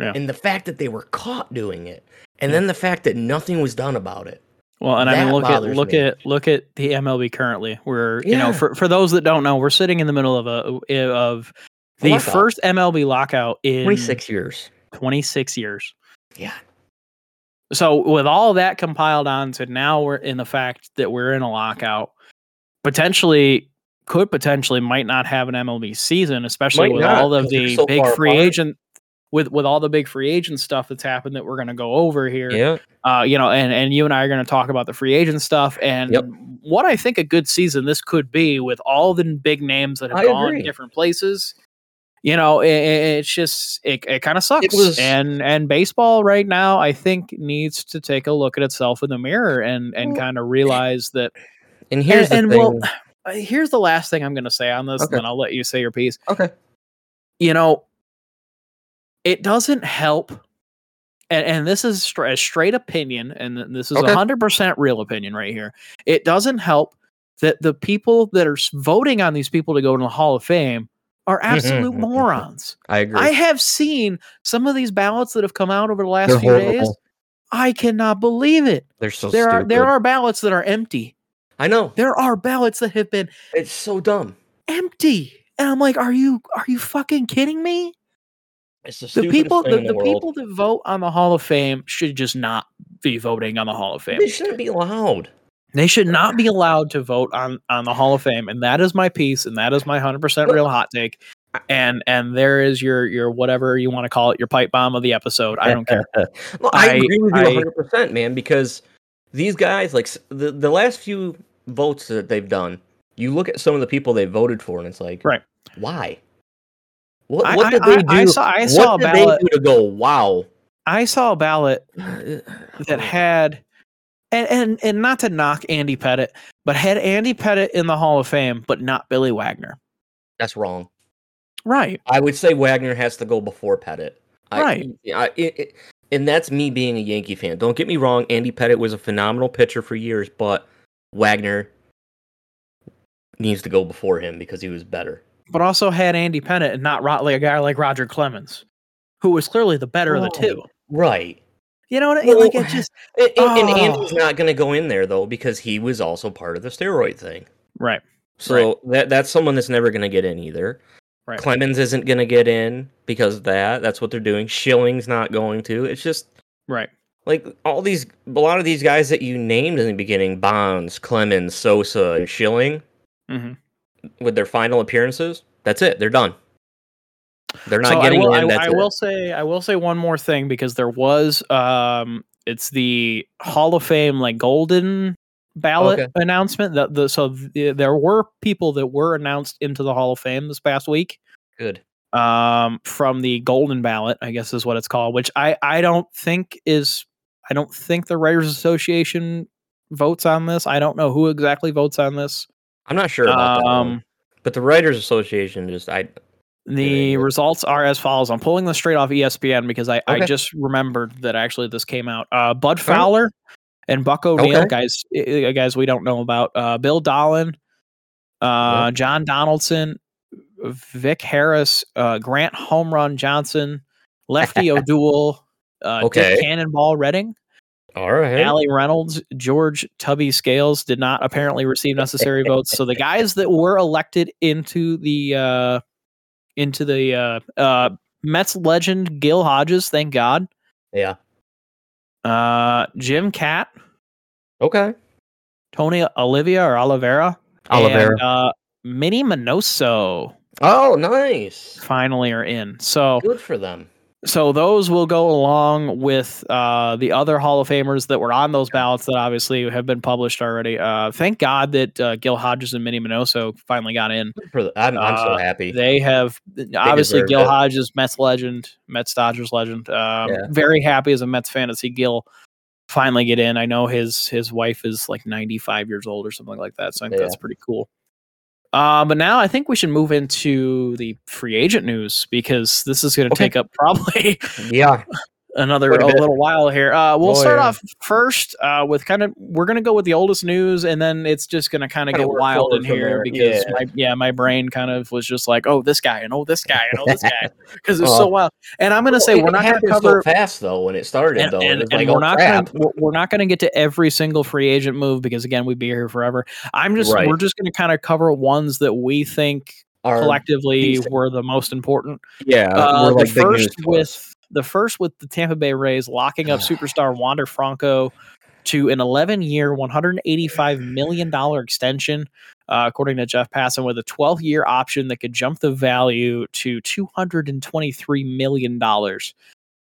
Yeah. And the fact that they were caught doing it. And Yeah. then the fact that nothing was done about it. Well, and I mean, look at look me. at look at the MLB currently. We're you know for for those that don't know, we're sitting in the middle of a of the Lockout. first MLB lockout in 26 years. 26 years. Yeah. So with all that compiled on to now we're in the fact that we're in a lockout, potentially could potentially might not have an MLB season, especially Might with not, all of the so big free apart. agent with with all the big free agent stuff that's happened that we're going to go over here. Yeah. Uh, you know, and and you and I are going to talk about the free agent stuff and Yep. what I think a good season this could be with all the big names that have I gone agree. different places. You know, it, it's just it, it kind of sucks. was- and and baseball right now, I think needs to take a look at itself in the mirror and and Well, kind of realize that. And here's and the well, thing. uh, here's the last thing I'm going to say on this, Okay. and then I'll let you say your piece. okay. You know, it doesn't help. And, and this is stra- a straight opinion, and this is a Okay. hundred percent real opinion right here. It doesn't help that the people that are voting on these people to go to the Hall of Fame are absolute morons. I agree. I have seen some of these ballots that have come out over the last They're few days. I cannot believe it. They're so there are there are ballots that are empty. I know. There are ballots that have been It's so dumb. empty. And I'm like, are you are you fucking kidding me? It's the, The people thing the, the world. people that vote on the Hall of Fame should just not be voting on the Hall of Fame. They shouldn't be allowed. They should not be allowed to vote on on the Hall of Fame, and that is my piece, and that is my hundred percent real hot take. And and there is your your whatever you want to call it, your pipe bomb of the episode. I don't care. Well, I, I- agree with you 100, percent man. Because these guys, like the the last few votes that they've done, you look at some of the people they voted for, and it's like, Right. Why? What, what I- did they do? I- I saw- I saw a what did ballot- they do to go? Wow. I saw a ballot that had and, and and not to knock Andy Pettitte, but had Andy Pettitte in the Hall of Fame, but not Billy Wagner. That's wrong. Right. I would say Wagner has to go before Pettitte. I, Right. I, it, it, and that's me being a Yankee fan. Don't get me wrong. Andy Pettitte was a phenomenal pitcher for years, but Wagner needs to go before him because he was better. But also had Andy Pettitte and not Ro- like a guy like Roger Clemens, who was clearly the better of the two. Right. You know what I mean? Well, Like it just And, and, and Oh. Andy's not going to go in there though because he was also part of the steroid thing. right. So that that's someone that's never going to get in either. Right. Clemens isn't going to get in because of that. That's what they're doing. Schilling's not going to. It's just Right. like all these a lot of these guys that you named in the beginning bonds clemens sosa and schilling hmm with their final appearances That's it. They're done. They're not So I getting will, in. I, I it. will say I will say one more thing because there was um it's the Hall of Fame like golden ballot Okay. announcement that the so th- there were people that were announced into the Hall of Fame this past week Good. um from the golden ballot I guess is what it's called which I I don't think is I don't think the Writers Association votes on this I don't know who exactly votes on this I'm not sure about that. um But the Writers Association just I The results are as follows. I'm pulling this straight off ESPN because I, I just remembered that actually this came out. Uh, Bud Fowler and Buck O'Neil, Okay. guys, i- guys we don't know about. Uh, Bill Dahlen, uh, John Donaldson, Vic Harris, uh, Grant Home Run Johnson, Lefty O'Doul, uh, Okay. Dick Cannonball Redding, all right. Allie Reynolds, George Tubby Scales did not apparently receive necessary votes. So the guys that were elected into the uh into the uh uh Mets legend Gil Hodges, thank God. Yeah. Uh Jim Kaat, Okay. Tony Olivia or Oliveira. Oliveira. And, uh Minnie Minoso Oh, nice. finally are in. So Good for them. So those will go along with uh, the other Hall of Famers that were on those ballots that obviously have been published already. Uh, thank God that uh, Gil Hodges and Minnie Minoso finally got in. The, I'm, I'm so Uh, happy. They have obviously Gil it. Hodges, Mets legend, Mets Dodgers legend. Um, Yeah. Very happy as a Mets fan to see Gil finally get in. I know his his wife is like 95 years old or something like that, so I think Yeah. that's pretty cool. Uh, but now I think we should move into the free agent news because this is going to Okay. take up probably yeah. Another a a little while here. Uh, we'll Oh, start yeah. off first uh, with kind of we're gonna go with the oldest news, and then it's just gonna kind of Kinda get wild in here because Yeah. my yeah my brain kind of was just like oh this guy and oh this guy and oh this guy because it's Oh. so wild. And I'm gonna say It we're not gonna cover. so fast though when it started And, though. and, it's and like, we're oh, not crap. gonna we're- we're not gonna get to every single free agent move because again we'd be here forever. I'm just Right. we're just gonna kind of cover ones that we think Our- collectively were the most important. yeah, Uh, we're like the first news to us. with the first with the Tampa Bay Rays locking up superstar Wander Franco to an 11 year, 185 million dollar extension, uh, according to Jeff Passan, with a 12 year option that could jump the value to 223 million dollars.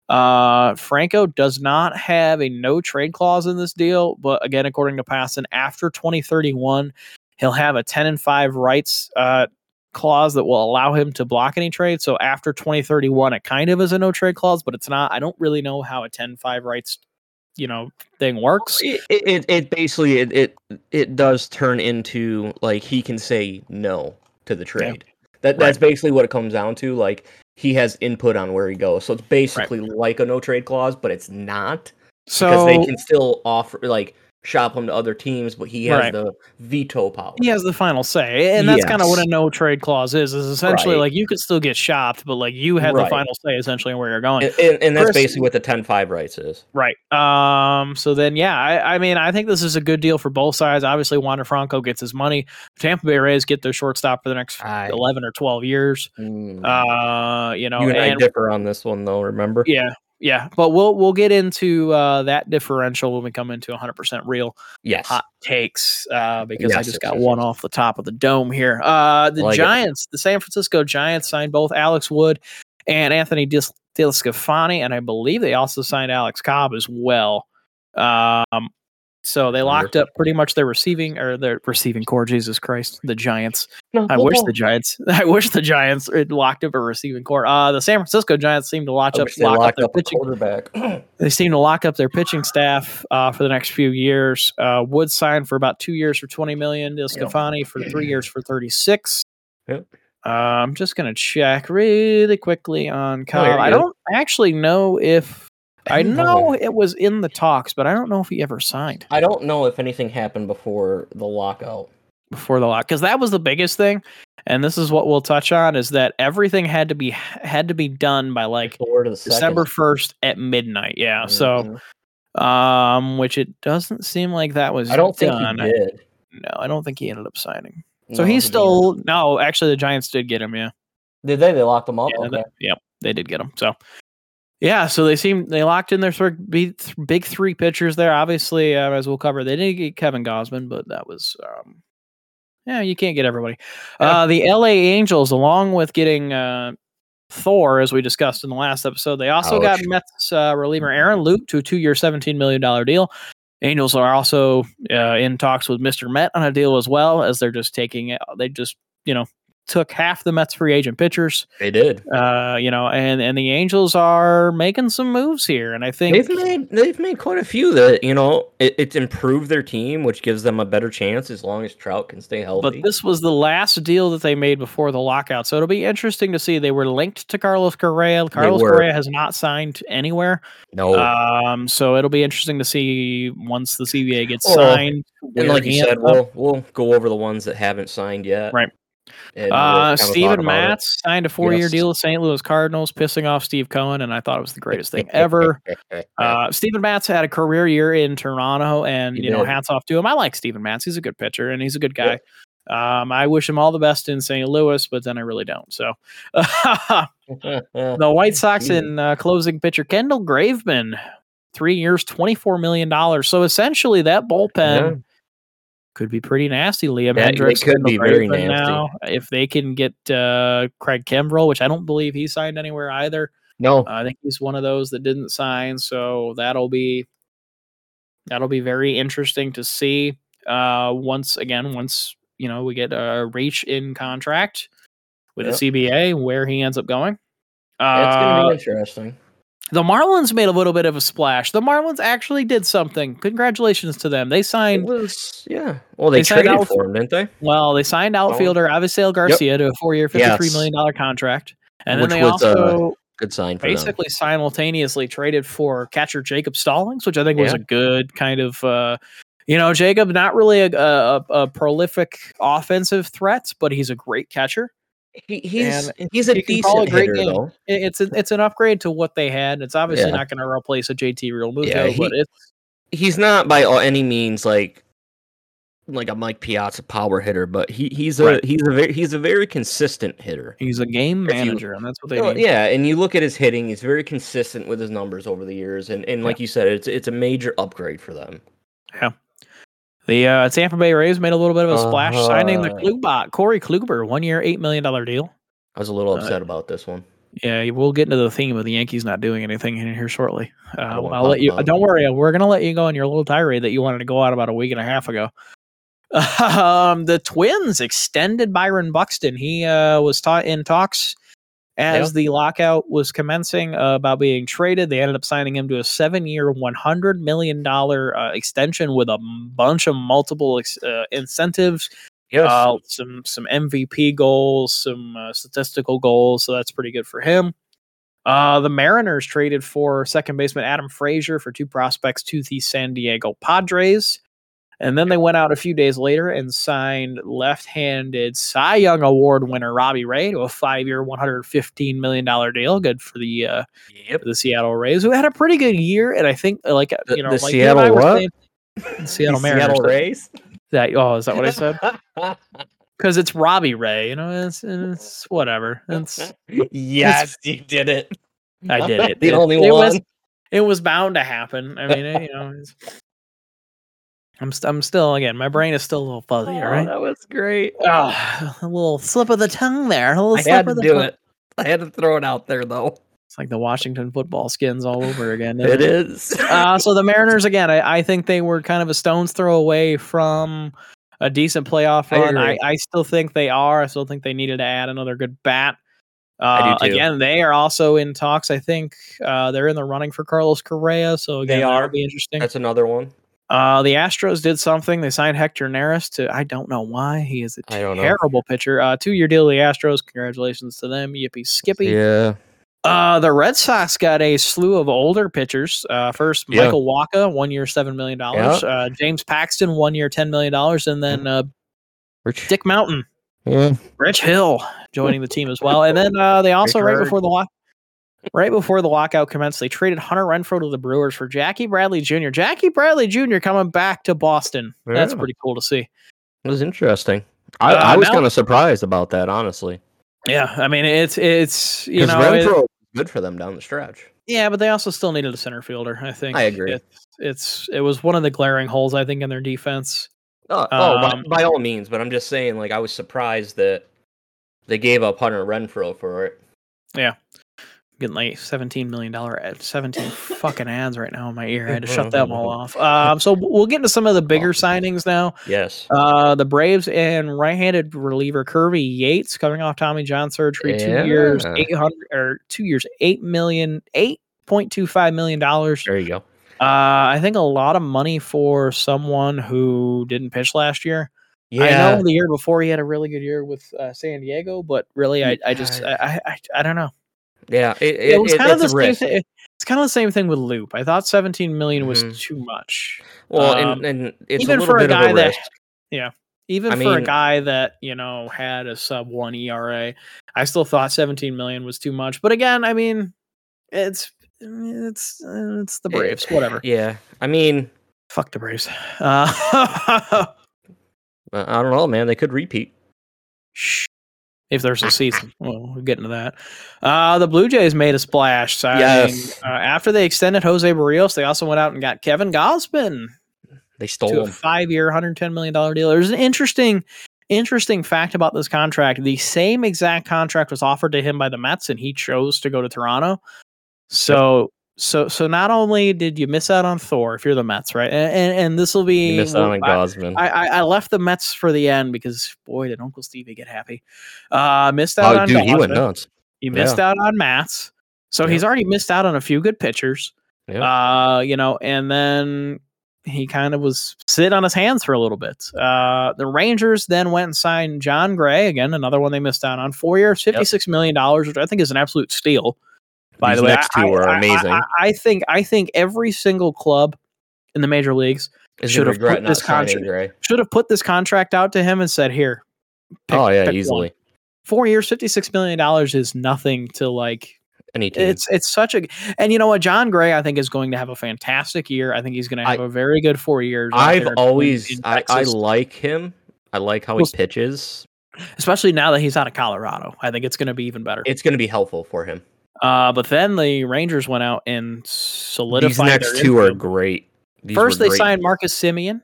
Uh, Franco does not have a no trade clause in this deal, but again, according to Passan, after 2031, he'll have a 10 and 5 rights uh, clause that will allow him to block any trade. So after 2031, it kind of is a no trade clause, but it's not. I don't really know how a 10 5 rights, you know, thing works. It, it it basically it, it it does turn into like he can say no to the trade. That that's basically what it comes down to. Like he has input on where he goes. So it's basically like a no trade clause, but it's not because they can still offer like shop him to other teams, but he has Right. the veto power. he has the final say, and that's kind of what a no trade clause is. Is essentially Right. like you could still get shopped, but like you have the final say essentially on where you're going. And, and, and that's Chris- basically what the 10-5 rights is. Right. Um. So then, yeah, I, I mean, I think this is a good deal for both sides. Obviously, Wander Franco gets his money. Tampa Bay Rays get their shortstop for the next I- eleven or twelve years. Mm. Uh, you know, you and, I differ on this one though. Remember? yeah, yeah. But we'll we'll get into uh, that differential when we come into 100 percent real Yes. hot takes uh, because I just got yes, one off the top of the dome here. Uh, the Like it. Giants, the San Francisco Giants, signed both Alex Wood and Anthony Dis- and I believe they also signed Alex Cobb as well. Um, so they locked Wonderful. up pretty much their receiving or their receiving core. Jesus Christ, the Giants. No, I no, wish no. the Giants. I wish the Giants had locked up a receiving core. Uh, the San Francisco Giants seem to lock up, lock up their up pitching quarterback. they seem to lock up their pitching staff uh, for the next few years. Uh, Wood signed for about two years for twenty million. DeSclafani for three years for thirty six. Yep. Uh, I'm just gonna check really quickly on Cobb. you're I don't actually know if I know it was in the talks, but I don't know if he ever signed I don't know if anything happened before the lockout. before the lock because that was the biggest thing. And this is what we'll touch on is that everything had to be had to be done by like Before to the December first at midnight. Yeah, so Mhm. um, which it doesn't seem like that was. I don't think he did. No, I don't think he ended up signing. So No, he's he still no. Actually, the Giants did get him. Yeah, did. They they locked him up. yeah, okay. they, yep, they did get him. So yeah, so they seem they locked in their big, big three pitchers there. Obviously, uh, as we'll cover, they didn't get Kevin Gausman, but that was um, yeah, you can't get everybody. Uh, the LA Angels, along with getting uh, Thor, as we discussed in the last episode, they also Ouch. got Mets uh, reliever Aaron Loup to a two-year, seventeen million dollar deal. Angels are also uh, in talks with Mr. Met on a deal as well, as they're just taking it. They just you know took half the Mets free agent pitchers. They did. Uh, you know, and and the Angels are making some moves here, and I think they've made they've made quite a few that you know it, it's improved their team, which gives them a better chance as long as Trout can stay healthy. But this was the last deal that they made before the lockout, so it'll be interesting to see. They were linked to Carlos Correa. Carlos Correa has not signed anywhere. No. Um. So it'll be interesting to see once the CBA gets oh, signed. And like you said, we'll we'll go over the ones that haven't signed yet. Right. Uh, Steven Matz signed a four-year yes. deal with St. Louis Cardinals, pissing off Steve Cohen, and I thought it was the greatest thing ever. uh, Steven Matz had a career year in Toronto, and he you did. know, hats off to him. I like Steven Matz; he's a good pitcher, and he's a good guy. Yeah. Um, I wish him all the best in St. Louis, but then I really don't. So, the White Sox in uh, closing pitcher Kendall Graveman, three years, twenty-four million dollars. So essentially, that bullpen. Yeah could be pretty nasty. Liam yeah, Hendriks could be very nasty. Now, if they can get uh, Craig Kimbrel, which I don't believe he signed anywhere either. No, uh, I think he's one of those that didn't sign. So that'll be that'll be very interesting to see. Uh, once again, once you know we get a reach in contract with yep. the CBA, where he ends up going. Uh, it's going to be interesting. The Marlins made a little bit of a splash. The Marlins actually did something. Congratulations to them. They signed. Was, yeah. Well, they, they traded outf- for him, didn't they? Well, they signed outfielder oh. Avisail Garcia yep. to a four-year, fifty-three yes. million dollar contract, and Which then they was, also uh, good sign basically them. simultaneously traded for catcher Jacob Stallings, which I think yeah. was a good kind of. Uh, you know, Jacob, not really a, a, a prolific offensive threat, but he's a great catcher. He, he's and he's a decent a great hitter, game. Though. It's a, it's an upgrade to what they had. It's obviously yeah. not going to replace a JT Realmuto, yeah, he, but it's he's not by any means like like a Mike Piazza power hitter, but he he's a right. he's a very he's a very consistent hitter. He's a game manager, you, and that's what they oh, need. Yeah, and you look at his hitting; he's very consistent with his numbers over the years, and and like yeah. you said, it's it's a major upgrade for them. Yeah. The uh, Tampa Bay Rays made a little bit of a splash uh-huh. signing the Klubot, Corey Kluber, one year, $8 million deal. I was a little uh, upset uh, about this one. Yeah, we'll get into the theme of the Yankees not doing anything in here shortly. Uh, I'll let you. Don't worry, we're gonna let you go on your little tirade that you wanted to go out about a week and a half ago. Um, the Twins extended Byron Buxton. He uh, was taught in talks as the lockout was commencing uh, about being traded, they ended up signing him to a seven-year, one hundred million dollar uh, extension with a bunch of multiple ex- uh, incentives. Yes. Uh, some some MVP goals, some uh, statistical goals, so that's pretty good for him. Uh, the Mariners traded for second baseman Adam Frazier for two prospects to the San Diego Padres. And then they went out a few days later and signed left-handed Cy Young Award winner Robbie Ray to a five-year, one hundred fifteen million dollar deal. Good for the uh, yep. the Seattle Rays, who had a pretty good year. And I think, uh, like you know, the like Seattle what? Saying, Seattle Mariners. Seattle Rays. That oh, is that what I said? Because it's Robbie Ray. You know, it's, it's whatever. It's yes, it's, you did it. I did it. the it, only it one. Was, it was bound to happen. I mean, you know. I'm st- I'm still again. My brain is still a little fuzzy. Oh, all right, that was great. Oh, a little slip of the tongue there. A little I slip had to of the do tongue. it. I had to throw it out there though. It's like the Washington football skins all over again. it, it is. uh, so the Mariners again. I, I, think they were kind of a stone's throw away from a decent playoff run. I, I, I, still think they are. I still think they needed to add another good bat. Uh, again, they are also in talks. I think uh, they're in the running for Carlos Correa. So again, they are. Be interesting. That's another one. Uh, the Astros did something. They signed Hector Neris to I don't know why. He is a terrible pitcher. Uh, two year deal to the Astros. Congratulations to them. Yippee skippy. Yeah. Uh, the Red Sox got a slew of older pitchers. Uh, first yeah. Michael Wacha, one year, seven million dollars. Yeah. Uh, James Paxton, one year, ten million dollars, and then uh, Rich. Dick Mountain, yeah. Rich Hill joining the team as well. And then uh, they also right before the lock, right before the lockout commenced, they traded Hunter Renfroe to the Brewers for Jackie Bradley Jr. Jackie Bradley Jr. coming back to Boston. Yeah. That's pretty cool to see. It was interesting. I, uh, I was kind of surprised about that, honestly. Yeah, I mean it's it's you know Renfroe it, good for them down the stretch. Yeah, but they also still needed a center fielder. I think I agree. It's, it's it was one of the glaring holes I think in their defense. Oh, oh um, by, by, all means, but I'm just saying, like, I was surprised that they gave up Hunter Renfroe for it. Yeah, getting like seventeen million dollar ad, seventeen fucking ads right now in my ear. I had to shut them all off. Um, so we'll get into some of the bigger signings now. Yes. Uh, the Braves and right-handed reliever Kirby Yates coming off Tommy John surgery, yeah. two years, eight hundred or two years, eight million, eight point two five million dollars. There you go. Uh, I think a lot of money for someone who didn't pitch last year. Yeah. I know the year before he had a really good year with uh, San Diego, but really, I, I just I, I I don't know. Yeah, it, it, it was kind of the same thing. It's kind of the same thing with Loop. I thought 17 million was mm-hmm. too much. Well, um, and, and it's even a for a guy that, yeah, even I for mean, a guy that you know had a sub one ERA, I still thought 17 million was too much. But again, I mean, it's it's it's the Braves. It, whatever. Yeah, I mean, fuck the Braves. Uh, I don't know, man. They could repeat. Shh if there's a season. Well, we'll get into that. Uh, the Blue Jays made a splash signing. Yes. Uh, after they extended Jose Berrios, they also went out and got Kevin Gausman. They stole to him. a five-year, $110 million deal. There's an interesting, interesting fact about this contract. The same exact contract was offered to him by the Mets, and he chose to go to Toronto. So so so not only did you miss out on Thor if you're the Mets, right? And and, and this will be you missed out on Gausman. I, I, I left the Mets for the end because boy did Uncle Stevie get happy. Uh missed out oh, on dude, he went nuts. He missed yeah. out on Matz. So yeah. he's already missed out on a few good pitchers. Yeah. Uh, you know, and then he kind of was sit on his hands for a little bit. Uh, the Rangers then went and signed Jon Gray again, another one they missed out on. Four years, fifty-six yep. million dollars, which I think is an absolute steal. By These the way, next two I, are amazing. I, I, think I think every single club in the major leagues should have put this contract should have put this contract out to him and said, "Here." Pick, oh yeah, easily. One. Four years, fifty six million dollars is nothing to like. Any team. It's it's such a and you know what Jon Gray I think is going to have a fantastic year. I think he's going to have I, a very good four years. I've always I, I like him. I like how he pitches, especially now that he's out of Colorado. I think it's going to be even better. It's going to be helpful for him. Uh, but then the Rangers went out and solidified. These next two are great. These First, they great. signed Marcus Semien.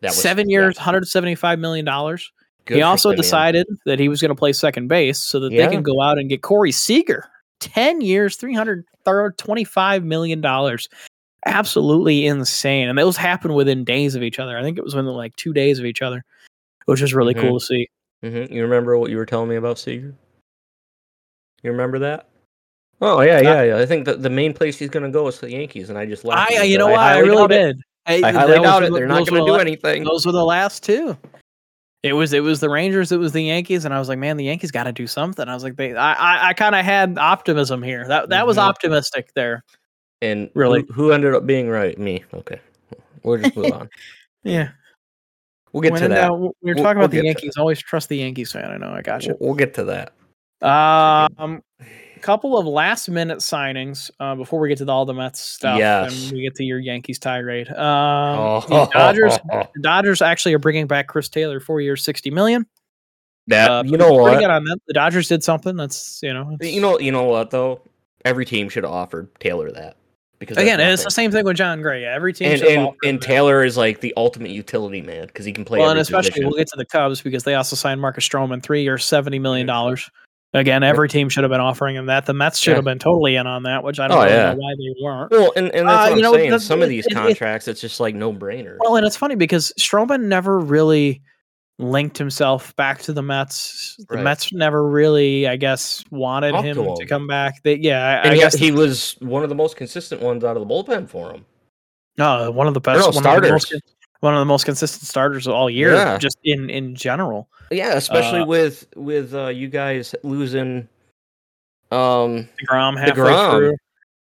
That was, seven years, yeah. 175 million dollars. He also decided that he was going to play second base so that yeah. they can go out and get Corey Seager. 10 years, 325 million dollars. Absolutely insane. And those happened within days of each other. I think it was within like two days of each other, which is really mm-hmm. cool to see. Mm-hmm. You remember what you were telling me about Seager? You remember that? Oh yeah, yeah, yeah. I think the, the main place he's going to go is the Yankees, and I just left. I, you know what? I, I really did. I, I highly doubt it. They're not going to do anything. Those were the last two. It was it was the Rangers, it was the Yankees, and I was like, man, the Yankees got to do something. I was like, they, I I, I kind of had optimism here. That that mm-hmm. was optimistic there. And really, who, who, ended up being right? Me. Okay, we'll just move on. yeah, we'll get when to that. We were talking we'll, about we'll the Yankees. Always trust the Yankees fan. I know. I got you. We'll, we'll get to that. Um, couple of last minute signings uh, before we get to the, all the Mets stuff. Yes. And we get to your Yankees tirade. Um, oh. the Dodgers, the Dodgers actually are bringing back Chris Taylor, four years, sixty million. That uh, you know what? The Dodgers did something. That's you know. You know. You know what though? Every team should have offered Taylor that. Because again, it's the same thing with Jon Gray. Every team and and, and Taylor is like the ultimate utility man because he can play. Well, and especially position. we'll get to the Cubs because they also signed Marcus Stroman, three years, seventy million dollars. Again, every team should have been offering him that. The Mets should yeah. have been totally in on that, which I don't oh, really yeah. know why they weren't. Well, and, and that's uh, what I'm know, saying. The, Some of these it, contracts, it, it's just like no brainer. Well, and it's funny because Stroman never really linked himself back to the Mets. The right. Mets never really, I guess, wanted him to, to, come back. They, yeah, I, I guess he was one of the most consistent ones out of the bullpen for him. No, one of the best. one starters. The most, one of the most consistent starters all year, yeah. just in in general. Yeah, especially uh, with with uh, you guys losing um Degrom halfway Degrom. through.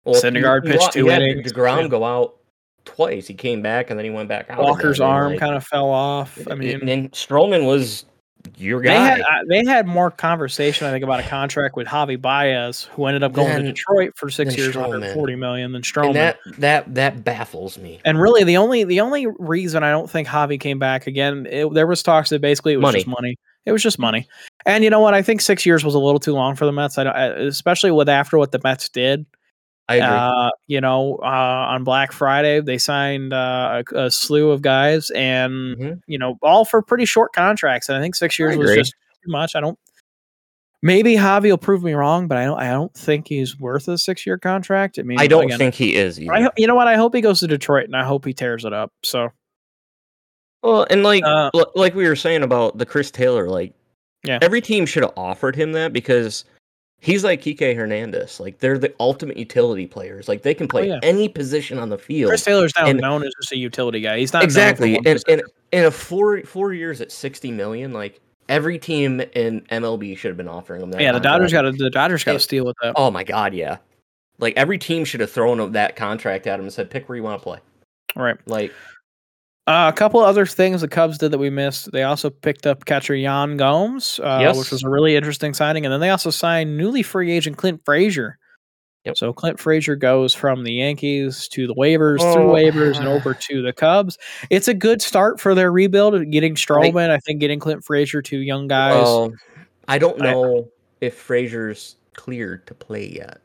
Well, Syndergaard pitched two innings. Degrom yeah. go out twice. He came back and then he went back out. Walker's arm like, kind of fell off. I mean, and, and Stroman was your guy. They had, uh, they had more conversation, I think, about a contract with Javi Baez, who ended up going then, to Detroit for six years, under forty million. Than Stroman. And that that that baffles me. And really, the only the only reason I don't think Javi came back again, it, there was talks that basically it was money. just money. It was just money. And you know what? I think six years was a little too long for the Mets. I, don't, especially with after what the Mets did. I agree. Uh, you know, uh, on Black Friday they signed uh, a, a, slew of guys, and mm-hmm. you know, all for pretty short contracts. And I think six years was just too much. I don't. Maybe Javi will prove me wrong, but I don't. I don't think he's worth a six-year contract. I mean, I don't again, think he is. I, you know what? I hope he goes to Detroit, and I hope he tears it up. So, well, and like uh, like we were saying about the Chris Taylor, like, yeah, every team should have offered him that because he's like Kike Hernandez. Like they're the ultimate utility players. Like they can play oh, yeah. any position on the field. Chris Taylor's now and, known as just a utility guy. He's not exactly. And, and in a four four years at sixty million, like every team in MLB should have been offering him that. Yeah, the Dodgers got to the Dodgers got to steal with that. Oh my god, yeah. Like every team should have thrown that contract at him and said, "Pick where you want to play." Right. Like uh, a couple other things the Cubs did that we missed. They also picked up catcher Yan Gomes, uh, yes. which was a really interesting signing, and then they also signed newly free agent Clint Frazier. Yep. So Clint Frazier goes from the Yankees to the waivers, oh. through waivers, and over to the Cubs. It's a good start for their rebuild. Getting Stroman, I, I think getting Clint Frazier to young guys. Well, I don't know I, if Frazier's cleared to play yet.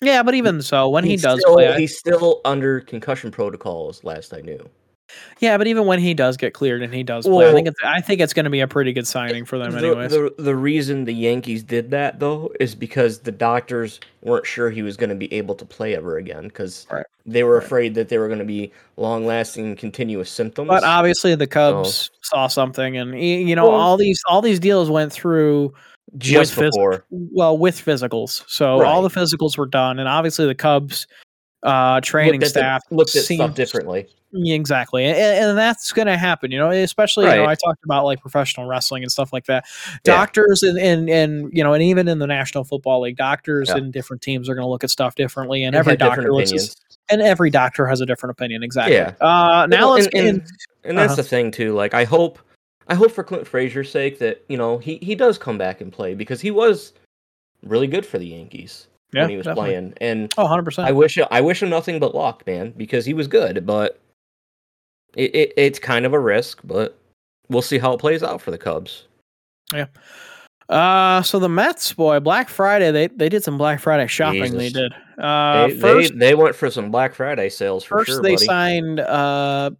Yeah, but even so, when he's he does still, play, he's still under concussion protocols. Last I knew. Yeah, but even when he does get cleared and he does play, well, I think it's I think it's going to be a pretty good signing for them, anyways. The, the, the reason the Yankees did that though is because the doctors weren't sure he was going to be able to play ever again because right. they were right. afraid that they were going to be long-lasting, continuous symptoms. But obviously, the Cubs so, saw something, and you know well, all these all these deals went through just before. Phys- well, with physicals, so right. all the physicals were done, and obviously the Cubs uh training looked staff the, looked at seems, stuff differently Exactly, and, and that's going to happen. You know, especially right. you know, I talked about like professional wrestling and stuff like that. Doctors yeah. and, and and you know, and even in the National Football League, doctors yeah. in different teams are going to look at stuff differently, and, and every doctor looks. At, and every doctor has a different opinion. Exactly. Yeah. Uh, now and, and, and that's uh-huh. the thing too. Like, I hope, I hope for Clint Frazier's sake that you know he he does come back and play because he was really good for the Yankees yeah, when he was definitely. playing. And oh, 100 percent. I wish I wish him nothing but luck, man, because he was good, but it, it, it's kind of a risk, but we'll see how it plays out for the Cubs. Yeah. Uh, so the Mets, boy, Black Friday, they they did some Black Friday shopping. Jesus. They did. Uh, they, first, they, they went for some Black Friday sales for first sure. they buddy. signed uh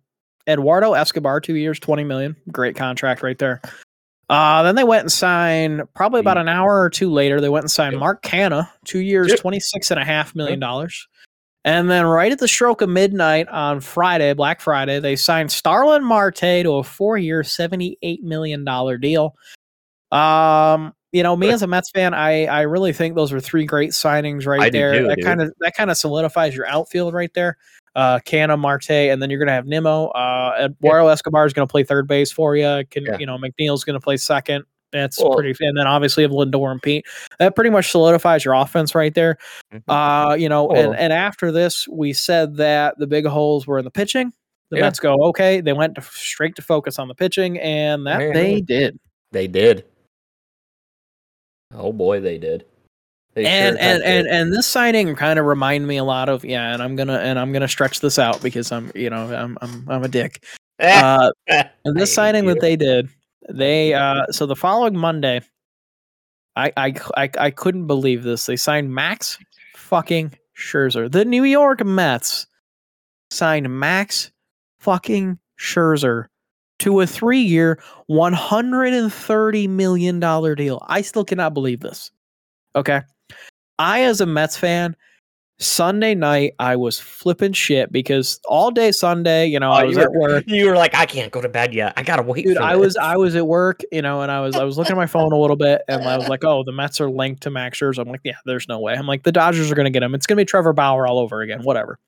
Eduardo Escobar, two years, twenty million, great contract right there. Uh, then they went and signed probably about mm. an hour or two later. They went and signed Mark Canha, two years, yep. twenty six and a half million dollars. And then right at the stroke of midnight on Friday, Black Friday, they signed Starling Marte to a four-year, $78 million deal. Um, you know, me as a Mets fan, I I really think those are three great signings right I there. Too, that kind of that kind of solidifies your outfield right there. Uh, Canha, Marte, and then you're gonna have Nimmo. Uh, Eduardo yeah. Escobar is gonna play third base for you. Can yeah. you know McNeil's gonna play second. That's well, pretty, and then obviously of Lindor and Pete. That pretty much solidifies your offense right there. Mm-hmm. Uh, you know, and, and after this, we said that the big holes were in the pitching. The yeah. Mets go okay. They went to, straight to focus on the pitching, and that Man. they did. They did. Oh boy, they did. They and sure and, and and this signing kind of remind me a lot of yeah, and I'm gonna and I'm gonna stretch this out because I'm you know I'm I'm I'm a dick. Uh, and this signing that they did they uh so the following Monday, I I I, I couldn't believe this. They signed Max fucking Scherzer. The New York Mets signed Max fucking Scherzer to a three-year, one hundred and thirty million dollar deal. I still cannot believe this. Okay, I as a Mets fan Sunday night, I was flipping shit because all day Sunday, you know, oh, I was at work. You were like, I can't go to bed yet. I gotta wait. Dude, I was I was at work, you know, and I was I was looking at my phone a little bit, and I was like, oh, the Mets are linked to Max Scherzer. I'm like, yeah, there's no way. I'm like, the Dodgers are gonna get him. It's gonna be Trevor Bauer all over again. Whatever.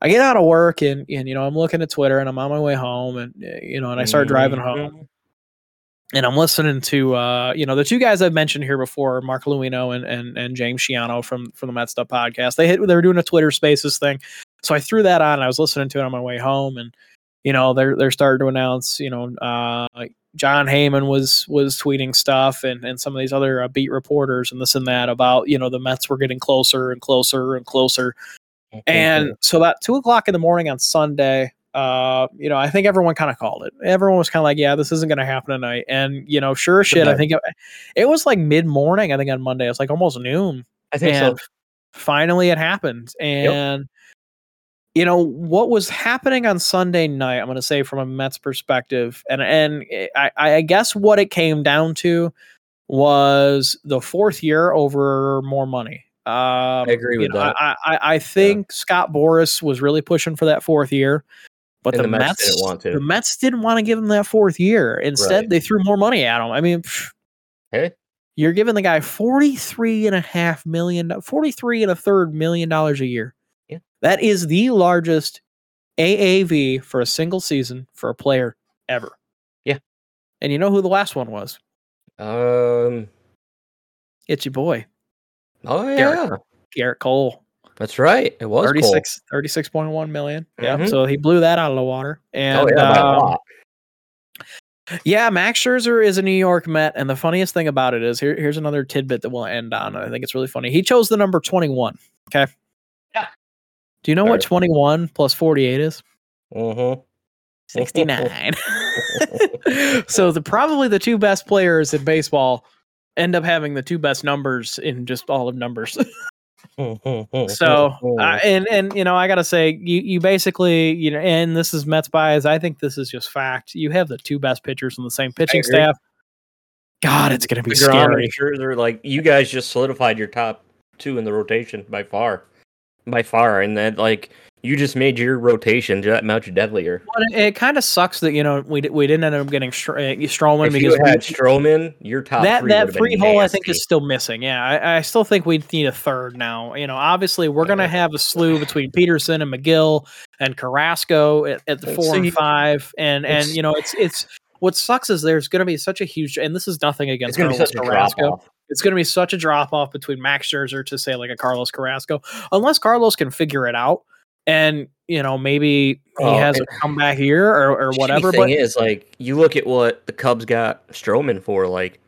I get out of work and and you know I'm looking at Twitter and I'm on my way home and you know and I start driving home mm-hmm and I'm listening to uh, you know the two guys I've mentioned here before, Mark Luino and and, and James Shiano from from the Met Stuff podcast. They hit, they were doing a Twitter Spaces thing, so I threw that on. and I was listening to it on my way home, and you know they're they're starting to announce. You know, uh, Jon Heyman was was tweeting stuff, and and some of these other uh, beat reporters and this and that about you know the Mets were getting closer and closer and closer. And so about two o'clock in the morning on Sunday, uh, you know, I think everyone kind of called it. Everyone was kind of like, yeah, this isn't going to happen tonight. And, you know, sure shit, I think it, it was like mid morning, I think on Monday. It's like almost noon. I think and, so. Finally, it happened, and. Yep. You know what was happening on Sunday night. I'm going to say from a Mets perspective, and and I, I guess what it came down to was the fourth year over more money. Um, I agree with know, that. I, I, I think yeah. Scott Boras was really pushing for that fourth year, but the, the, Mets, Mets, didn't want to. The Mets didn't want to give him that fourth year. Instead, right. they threw more money at him. I mean, pff, hey, you're giving the guy 43 and a half million, 43 and a third million dollars a year. Yeah. That is the largest AAV for a single season for a player ever. Yeah. And you know who the last one was? Um, it's your boy. Oh yeah, Gerrit, Gerrit Cole. That's right. It was 36, 36.1 million. Yeah. Mm-hmm. So he blew that out of the water. And oh, yeah, um, yeah, Max Scherzer is a New York Met. And the funniest thing about it is here, here's another tidbit that we'll end on. I think it's really funny. He chose the number 21. Okay. Yeah. Do you know what 21 plus 48 is? Mm-hmm. 69. so the probably the two best players in baseball end up having the two best numbers in just all of numbers. so uh, and and you know I gotta say you you basically you know and this is Mets bias I think this is just fact you have the two best pitchers on the same pitching staff. God, it's gonna be scary. Sure, they're like you guys just solidified your top two in the rotation by far, by far, and that like you just made your rotation that much deadlier. Well, it, it kind of sucks that you know we we didn't end up getting Str- uh, Stroman if because you had we, Stroman, your top that three that three hole I think is still missing. Yeah, I, I, still think we need a third now. You know, obviously we're gonna have a slew between Peterson and Megill and Carrasco at, at the four and five, and and you know it's it's what sucks is there's going to be such a huge, and this is nothing against Carlos Carrasco. It's going to be such a drop off between Max Scherzer to say like a Carlos Carrasco, unless Carlos can figure it out and you know maybe he oh, has a comeback here or, or whatever. Thing but is, like you look at what the Cubs got Stroman for, like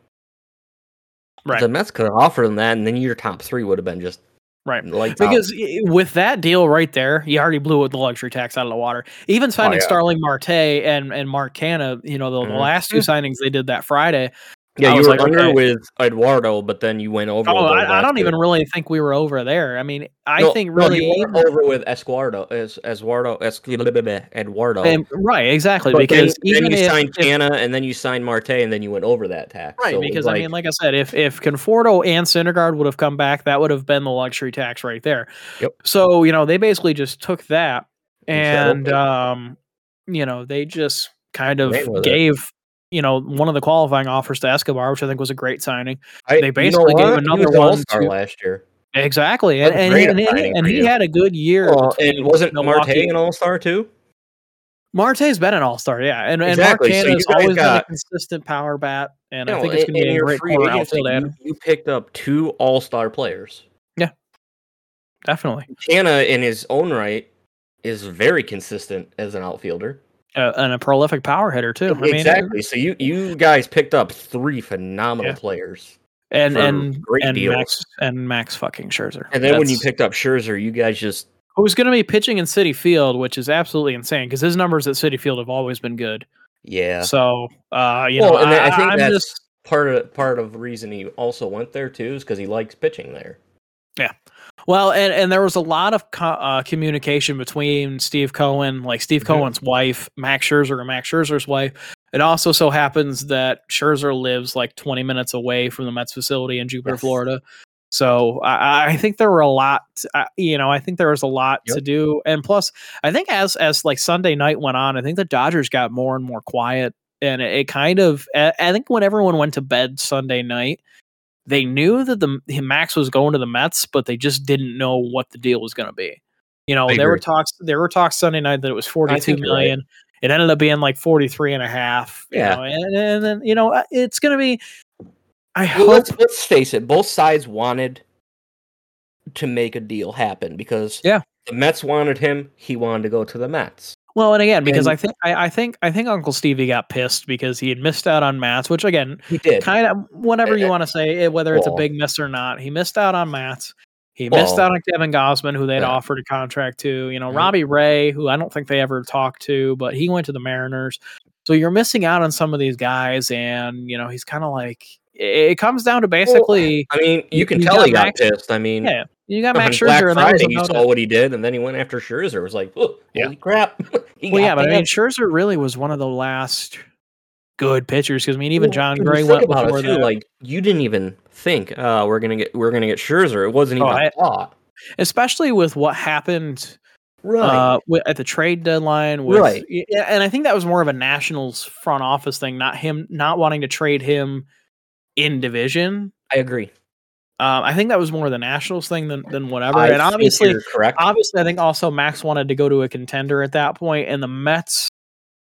right. the Mets could have offered him that, and then your top three would have been just right. Like because with that deal right there, you already blew the luxury tax out of the water. Even oh, signing oh, yeah. Starling Marte and and Mark Canha, you know the, mm-hmm. the last two signings they did that Friday. Yeah, I you were like, under okay. with Eduardo, but then you went over. Oh, I, I, don't even really think we were over there. I mean, I no, think really no, over with Esquardo, as Eduardo, Eduardo. And, right, exactly. But because then, then you if, signed Canha, and then you signed Marte, and then you went over that tax. Right, so because like, I mean, like I said, if if Conforto and Syndergaard would have come back, that would have been the luxury tax right there. Yep. So you know, they basically just took that, and um, you know, they just kind of gave. It you know, one of the qualifying offers to Escobar, which I think was a great signing. I, they basically you know gave another one to, last year. Exactly, and and, and, and, and he had a good year. Well, and wasn't Marte an All Star too? Marte's been an All Star, yeah, and exactly. and Mark so always got, been a consistent power bat, and you know, I think it's going to be a great corner outfield. You, you picked up two All Star players. Yeah, definitely. Canha, in his own right, is very consistent as an outfielder uh, and a prolific power hitter too. I exactly. Mean, so you you guys picked up three phenomenal yeah. players. And and great and deals. Max and Max fucking Scherzer. And then That's, when you picked up Scherzer, you guys just who's going to be pitching in Citi Field, which is absolutely insane because his numbers at Citi Field have always been good. Yeah. So uh, you well, know, I, I, think I'm that's just, part of part of the reason he also went there too is because he likes pitching there. Yeah. Well, and, and there was a lot of co- uh, communication between Steve Cohen, like Steve mm-hmm. Cohen's wife, Max Scherzer, and Max Scherzer's wife. It also so happens that Scherzer lives like 20 minutes away from the Mets facility in Jupiter, yes. Florida. So I, I, think there were a lot, uh, you know, I think there was a lot yep. to do, and plus, I think as as like Sunday night went on, I think the Dodgers got more and more quiet, and it, it kind of, I think when everyone went to bed Sunday night, they knew that the Max was going to the Mets, but they just didn't know what the deal was going to be. You know, there were talks there were talks Sunday night that it was 42 million. Right. It ended up being like 43 and a half. Yeah. Know, and, then, you know, uh, it's going to be I well, hope let's, let's face it, both sides wanted to make a deal happen because yeah. the Mets wanted him, he wanted to go to the Mets. Well, and again, because and, I think I, I, think I think Uncle Stevie got pissed because he had missed out on Matz, which again, he did kind of whatever you want to say, whether it's well, a big miss or not. He missed out on Matz. He well, missed out on Kevin Gausman, who they'd yeah. offered a contract to. You know, mm-hmm. Robbie Ray, who I don't think they ever talked to, but he went to the Mariners. So you're missing out on some of these guys, and you know he's kind of like it comes down to basically. Well, I mean, you can tell he got pissed. I mean, yeah, You got Max Black Scherzer, that Friday, about saw what he did, and then he went after Scherzer. It was like, oh, Yeah. holy crap! Well, yeah, but I mean. Scherzer really was one of the last good pitchers because I mean, even Well, Jon Gray went about before it too. Like you didn't even think, uh, we're gonna get we're gonna get Scherzer. It wasn't Oh, even thought. especially with what happened Right. uh, at the trade deadline. With, Right. and I think that was more of a Nationals front office thing, not him not wanting to trade him in division. I agree. Um, I think that was more the Nationals thing than than whatever. I and obviously, correct. obviously, I think also Max wanted to go to a contender at that point, and the Mets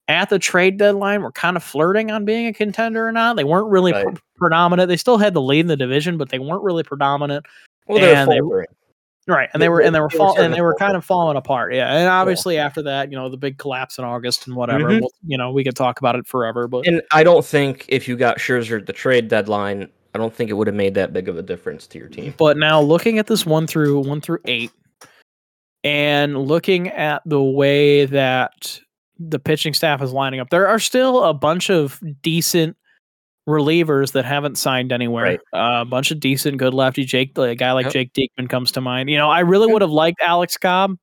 at the trade deadline were kind of flirting on being a contender or not. They weren't really Right. pre- predominant. They still had the lead in the division, but they weren't really predominant. well, they're and they- faltering. Right, and They- they were and they were they were fall, and they were kind of falling apart. Yeah, and obviously after that, you know, the big collapse in August and whatever. Mhm. We'll, you know, we could talk about it forever, but And I don't think if you got Scherzer at the trade deadline, I don't think it would have made that big of a difference to your team. but now looking at this one through one through eight, and looking at the way that the pitching staff is lining up, there are still a bunch of decent relievers that haven't signed anywhere. Right. Uh, a bunch of decent, good lefty. Jake, a guy like Yep. Jake Diekman comes to mind. You know, I really would have liked Alex Cobb.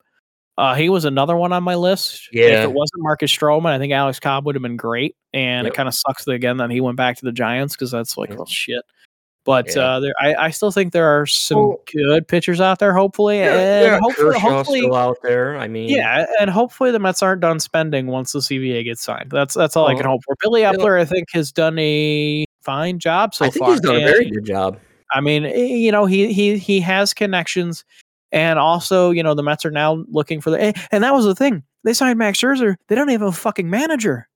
Uh, he was another one on my list. Yeah. If it wasn't Marcus Stroman, I think Alex Cobb would have been great. And Yep. it kind of sucks that again that he went back to the Giants because that's like, Yep. well, shit. But Yeah. uh, there, I, I still think there are some Well- good pitchers out there. Hopefully, Yeah, and yeah, hopefully, hopefully, still out there. I mean, yeah, and hopefully the Mets aren't done spending once the CBA gets signed. That's that's all I can hope for. Billy yeah. Eppler, I think, has done a fine job so I think far. he's done a very good job. I mean, eh, you know, he he he has connections, and also, you know, the Mets are now looking for the. eh, And that was the thing. They signed Max Scherzer. They don't even have a fucking manager.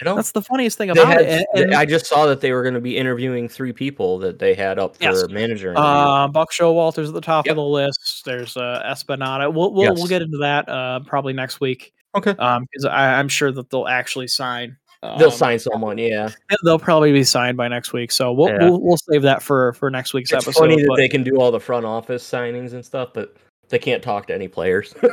I don't. That's the funniest thing about had, it. And, I just saw that they were going to be interviewing three people that they had up for Yes. manager. uh, Buck Showalter's at the top Yep. of the list. There's uh, Espinada. We'll we'll, we'll get into that uh, probably next week. okay, Um, because I'm sure that they'll actually sign. they'll um, sign someone. Yeah, They'll probably be signed by next week. So we'll Yeah. we'll, we'll save that for for next week's it's episode. funny that but- they can do all the front office signings and stuff, but they can't talk to any players.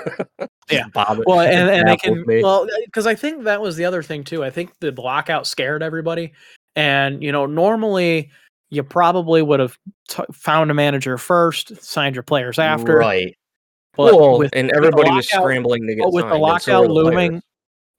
Yeah. Bob, well and, and they can me. well uh, because i think that was the other thing too i think the lockout scared everybody and you know normally you probably would have t- found a manager first signed your players after right? but well, with, and the everybody was lockout- scrambling to get but with the signed, and so lockout the looming players.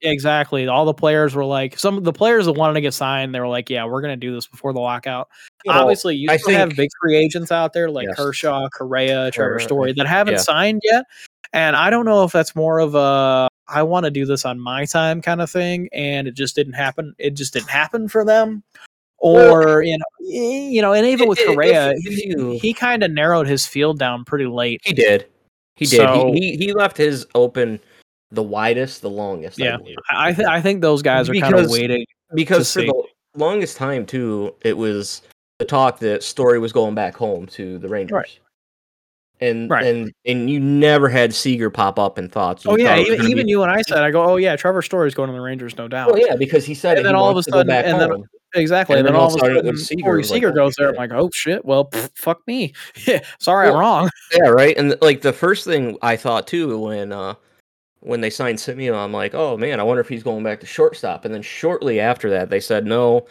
Exactly all the players were like some of the players that wanted to get signed they were like yeah we're going to do this before the lockout You know, obviously you still have big free agents out there like Yes. kershaw correa trevor story that haven't yeah. signed yet and i don't know if that's more of a i want to do this on my time kind of thing and it just didn't happen it just didn't happen for them or you know eh, you know and even with correa he, he kind of narrowed his field down pretty late He did. He did. So- he, he he left his open the widest, the longest. Yeah. believe. i th- i think those guys are kind of waiting because for the longest time too, it was the talk that Story was going back home to the Rangers. Right. And Right. and and you never had Seager pop up in thoughts. You oh yeah thought it was even, even be- you and i said i go oh yeah trevor story's going to the rangers no doubt Well, yeah, because he said And then all of a sudden- and then- Exactly. And And then then all of a sudden Seager, Corey like, Seager goes there. I'm like, oh shit. Well, pff, fuck me. Yeah, sorry, I'm wrong. Yeah, right. And like the first thing I thought too when uh when they signed Semien, I'm like, oh man, I wonder if he's going back to shortstop. And then shortly after that, they said no,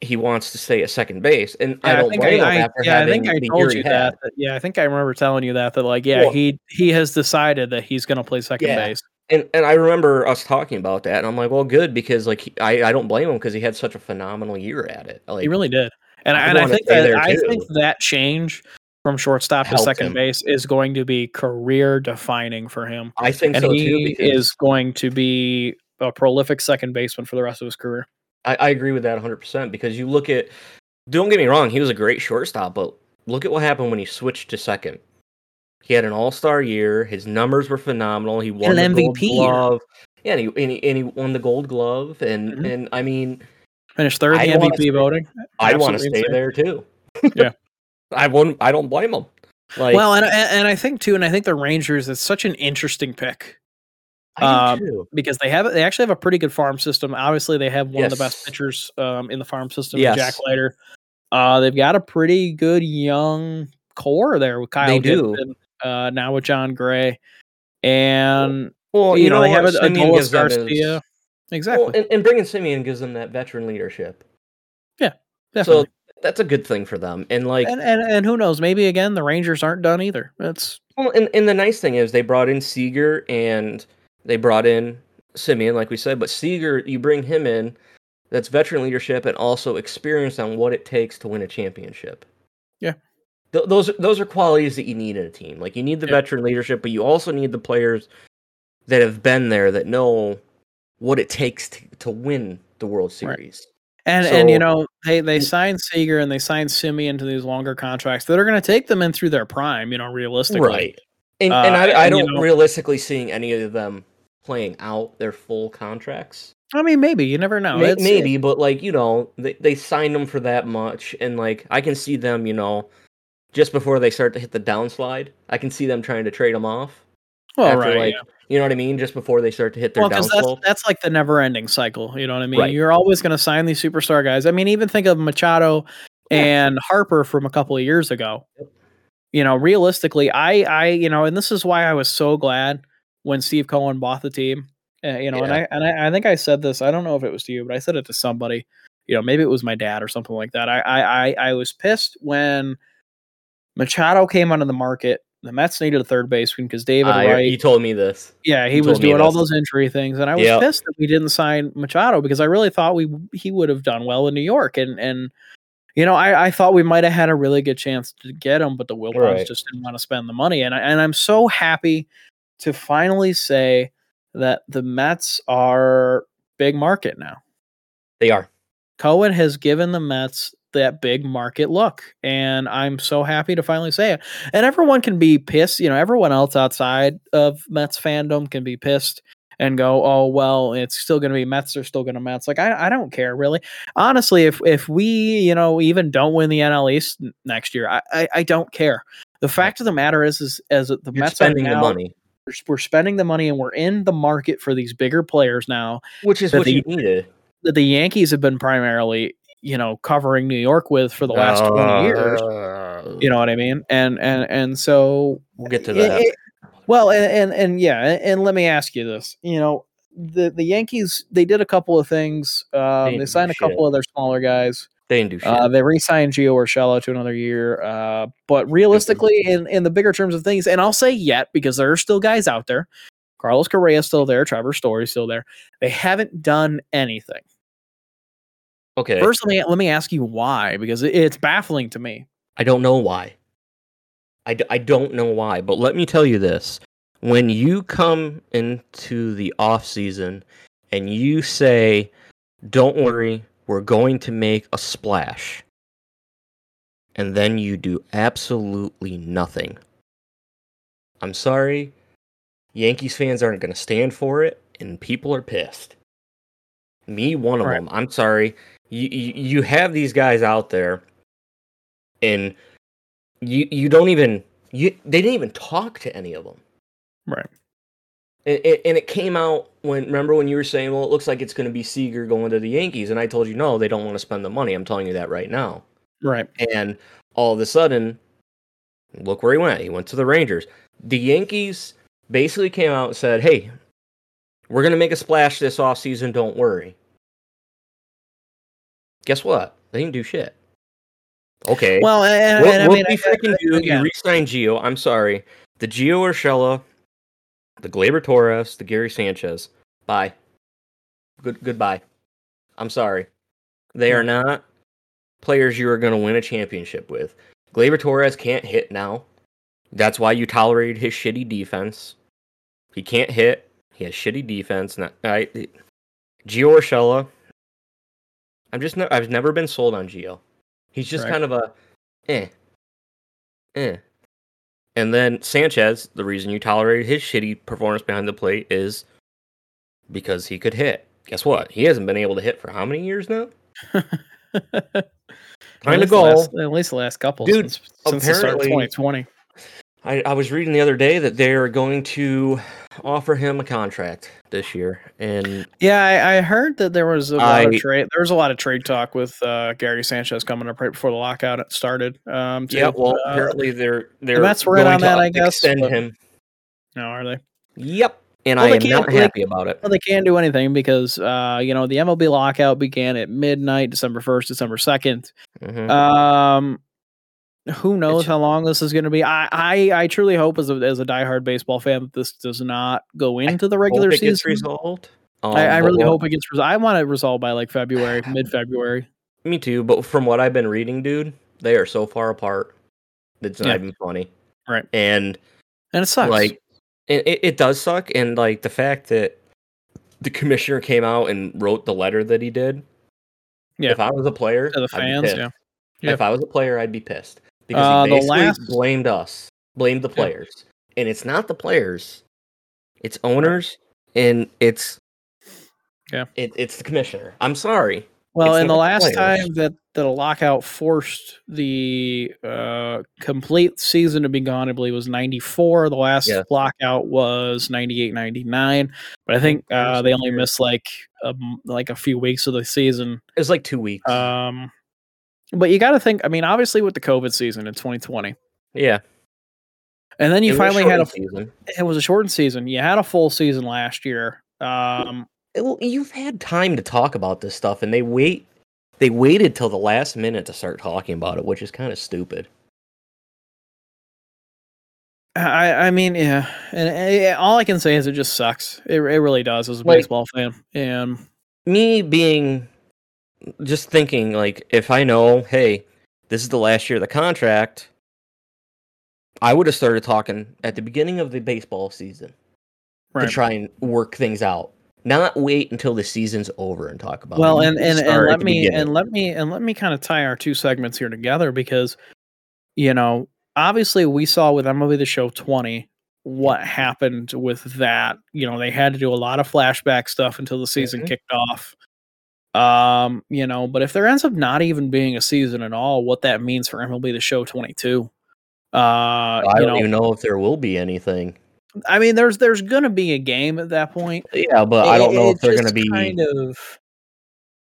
he wants to stay at second base. And I don't think blame him I, after yeah, I think I told you that, that- Yeah, I think I remember telling you that. That like, yeah, Well- he he has decided that he's going to play second Yeah. base. And and I remember us talking about that, and I'm like, well, good because like he, I I don't blame him because he had such a phenomenal year at it. Like He really did. And I, I and I think that I think that change from shortstop to second him. base is going to be career defining for him. I think And so he too because is going to be a prolific second baseman for the rest of his career. I, I agree with that 100 percent because you look at don't get me wrong, he was a great shortstop, but look at what happened when he switched to second. He had an All Star year. His numbers were phenomenal. He won an the Gold MVP year. glove. Yeah, and he, and he and he won the Gold Glove, and Mhm. and I mean, Finished third in the wanna MVP stay- voting. I want to stay insane. there too. Yeah. I wouldn't. I don't blame them. Like, well, and, and and I think too, and I think the Rangers is such an interesting pick I um, too. because they have they actually have a pretty good farm system. Obviously, they have one of the best pitchers pitchers um, in the farm system, in Jack Yes. Leiter. Uh, they've got a pretty good young core there with Kyle They do. Gibson, uh, now with Jon Gray, and Well, you, know, they have a, a Semien Adolis gives Garcia. Exactly. Well, and, and bringing Semien gives them that veteran leadership. Yeah, definitely. So that's a good thing for them. And like, and, and and who knows? Maybe again, the Rangers aren't done either. That's well, and and the nice thing is they brought in Seager and they brought in Semien, like we said. But Seager, you bring him in, that's veteran leadership and also experience on what it takes to win a championship. Yeah. Th- those those are qualities that you need in a team. Like you need the yeah. veteran leadership, but you also need the players that have been there that know what it takes to, to win the World Series. Right. And so, and you know they they signed Seager and they signed Semien to these longer contracts that are going to take them in through their prime. You know, realistically, right? And, uh, and I, I and, don't you know, realistically seeing any of them playing out their full contracts. I mean, maybe you never know. Maybe, maybe but like you know, they they signed them for that much, and like I can see them, you know, just before they start to hit the downslide, I can see them trying to trade them off. Well, after, right, like, yeah. You know what I mean? Just before they start to hit their well, That's, that's like the never-ending cycle. You know what I mean? Right. You're always going to sign these superstar guys. I mean, even think of Machado and Harper from a couple of years ago. You know, realistically, I, I, you know, and this is why I was so glad when Steve Cohen bought the team. Uh, you know, yeah. and I, and I, I think I said this. I don't know if it was to you, but I said it to somebody. You know, maybe it was my dad or something like that. I, I, I, I was pissed when Machado came onto the market the Mets needed a third baseman because David uh, Wright. You told me this. Yeah, he, was doing all those injury things, and I was yep. pissed that we didn't sign Machado because I really thought we he would have done well in New York, and and you know I, I thought we might have had a really good chance to get him, but the Wilpons right. just didn't want to spend the money, and I, and I'm so happy to finally say that the Mets are big market now. They are. Cohen has given the Mets that big market look. And I'm so happy to finally say it. And everyone can be pissed. You know, everyone else outside of Mets fandom can be pissed and go, oh well, it's still going to be Mets They're still going to Mets. Like I, I don't care really. Honestly, if if we you know even don't win the NL East next year, I I, I don't care. The fact of the matter is, is as the You're Mets spending now, the money. We're spending the money and we're in the market for these bigger players now, which is what the, you needed. That the Yankees have been primarily you know covering New York with for the last uh, 20 years. You know what I mean? And and and so we'll get to that. It, well, and, and and yeah, and let me ask you this. You know, the the Yankees they did a couple of things. Um, they, they signed a couple of their smaller guys. They didn't do shit. Uh, they re-signed Gio Urshela to another year. Uh, but realistically, in in the bigger terms of things, and I'll say yet because there are still guys out there. Carlos Correa is still there. Trevor Story is still there. They haven't done anything. Okay. First, let me let me ask you why because it's baffling to me. I don't know why. I d- I don't know why, but let me tell you this: when you come into the off season and you say, "Don't worry, we're going to make a splash," and then you do absolutely nothing. I'm sorry, Yankees fans aren't going to stand for it, and people are pissed. Me, one of right. them. I'm sorry you you have these guys out there, and you you don't even you they didn't even talk to any of them, right? And, and it came out when remember when you were saying, well, it looks like it's going to be Seager going to the Yankees, and I told you no, they don't want to spend the money. I'm telling you that right now, right? And all of a sudden, look where he went. He went to the Rangers. The Yankees basically came out and said, hey, we're going to make a splash this off season. Don't worry. Guess what? They didn't do shit. Okay. Well, and, what, and what I mean, we freaking do? Again. You re-sign Gio. I'm sorry. The Gio Urshela, the Gleyber Torres, the Gary Sanchez. Bye. Good goodbye. I'm sorry. They are not players you are going to win a championship with. Gleyber Torres can't hit now. That's why you tolerated his shitty defense. He can't hit. He has shitty defense. Not, I, Gio Urshela, I'm just no, I've never been sold on Gio. He's just kind of a eh, eh. And then Sanchez, the reason you tolerated his shitty performance behind the plate is because he could hit. Guess what? He hasn't been able to hit for how many years now? Kind of goal. at least the last couple, dude. Since, since of 2020. I, I was reading the other day that they're going to offer him a contract this year, and yeah, I, I heard that there was a lot I, of trade. There was a lot of trade talk with uh, Gary Sanchez coming up right before the lockout started. Um, to, yeah, well, uh, apparently they're they're were in on that. I guess extend him. No, are they? Yep, and well, I am not happy about it. Well, they can't do anything because uh, you know the MLB lockout began at midnight, December first, December 2nd mm-hmm. Um, who knows how long this is going to be? I, I, I truly hope as a as a diehard baseball fan that this does not go into the regular season. Gets resolved. Um, I, I, um, really hope it gets resolved. I want it resolved by like February, mid February. Me too, but from what I've been reading, dude, they are so far apart. It's not yeah. even funny. Right. And and it sucks. Like it, it does suck, and like the fact that the commissioner came out and wrote the letter that he did. Yeah. If I was a player, to the fans, yeah. yeah. If I was a player, I'd be pissed because uh, he basically last... blamed us, blamed the players, yeah. and it's not the players, it's owners, and it's yeah, it, it's the commissioner. I'm sorry. Well, in the last time that, that a lockout forced the uh, complete season to be gone, I believe was 94. The last yeah. lockout was 98, 99. But I think uh, they only missed like a, like a few weeks of the season. It was like two weeks. Um, but you got to think, I mean, obviously with the COVID season in 2020. Yeah. And then you it finally had a season. It was a shortened season. You had a full season last year. Um, well, you've had time to talk about this stuff, and they wait. They waited till the last minute to start talking about it, which is kind of stupid. I, I mean, yeah, and, and, all I can say is it just sucks. It, it really does as a like, baseball fan. And me being just thinking, like, if I know, hey, this is the last year of the contract, I would have started talking at the beginning of the baseball season right. to try and work things out not wait until the season's over and talk about well and and, and let me beginning. and let me and let me kind of tie our two segments here together because you know obviously we saw with mlb the show 20 what happened with that you know they had to do a lot of flashback stuff until the season mm-hmm. kicked off um you know but if there ends up not even being a season at all what that means for mlb the show 22 uh i don't know, even know if there will be anything I mean, there's there's gonna be a game at that point. Yeah, but it, I don't know if they're gonna be kind of.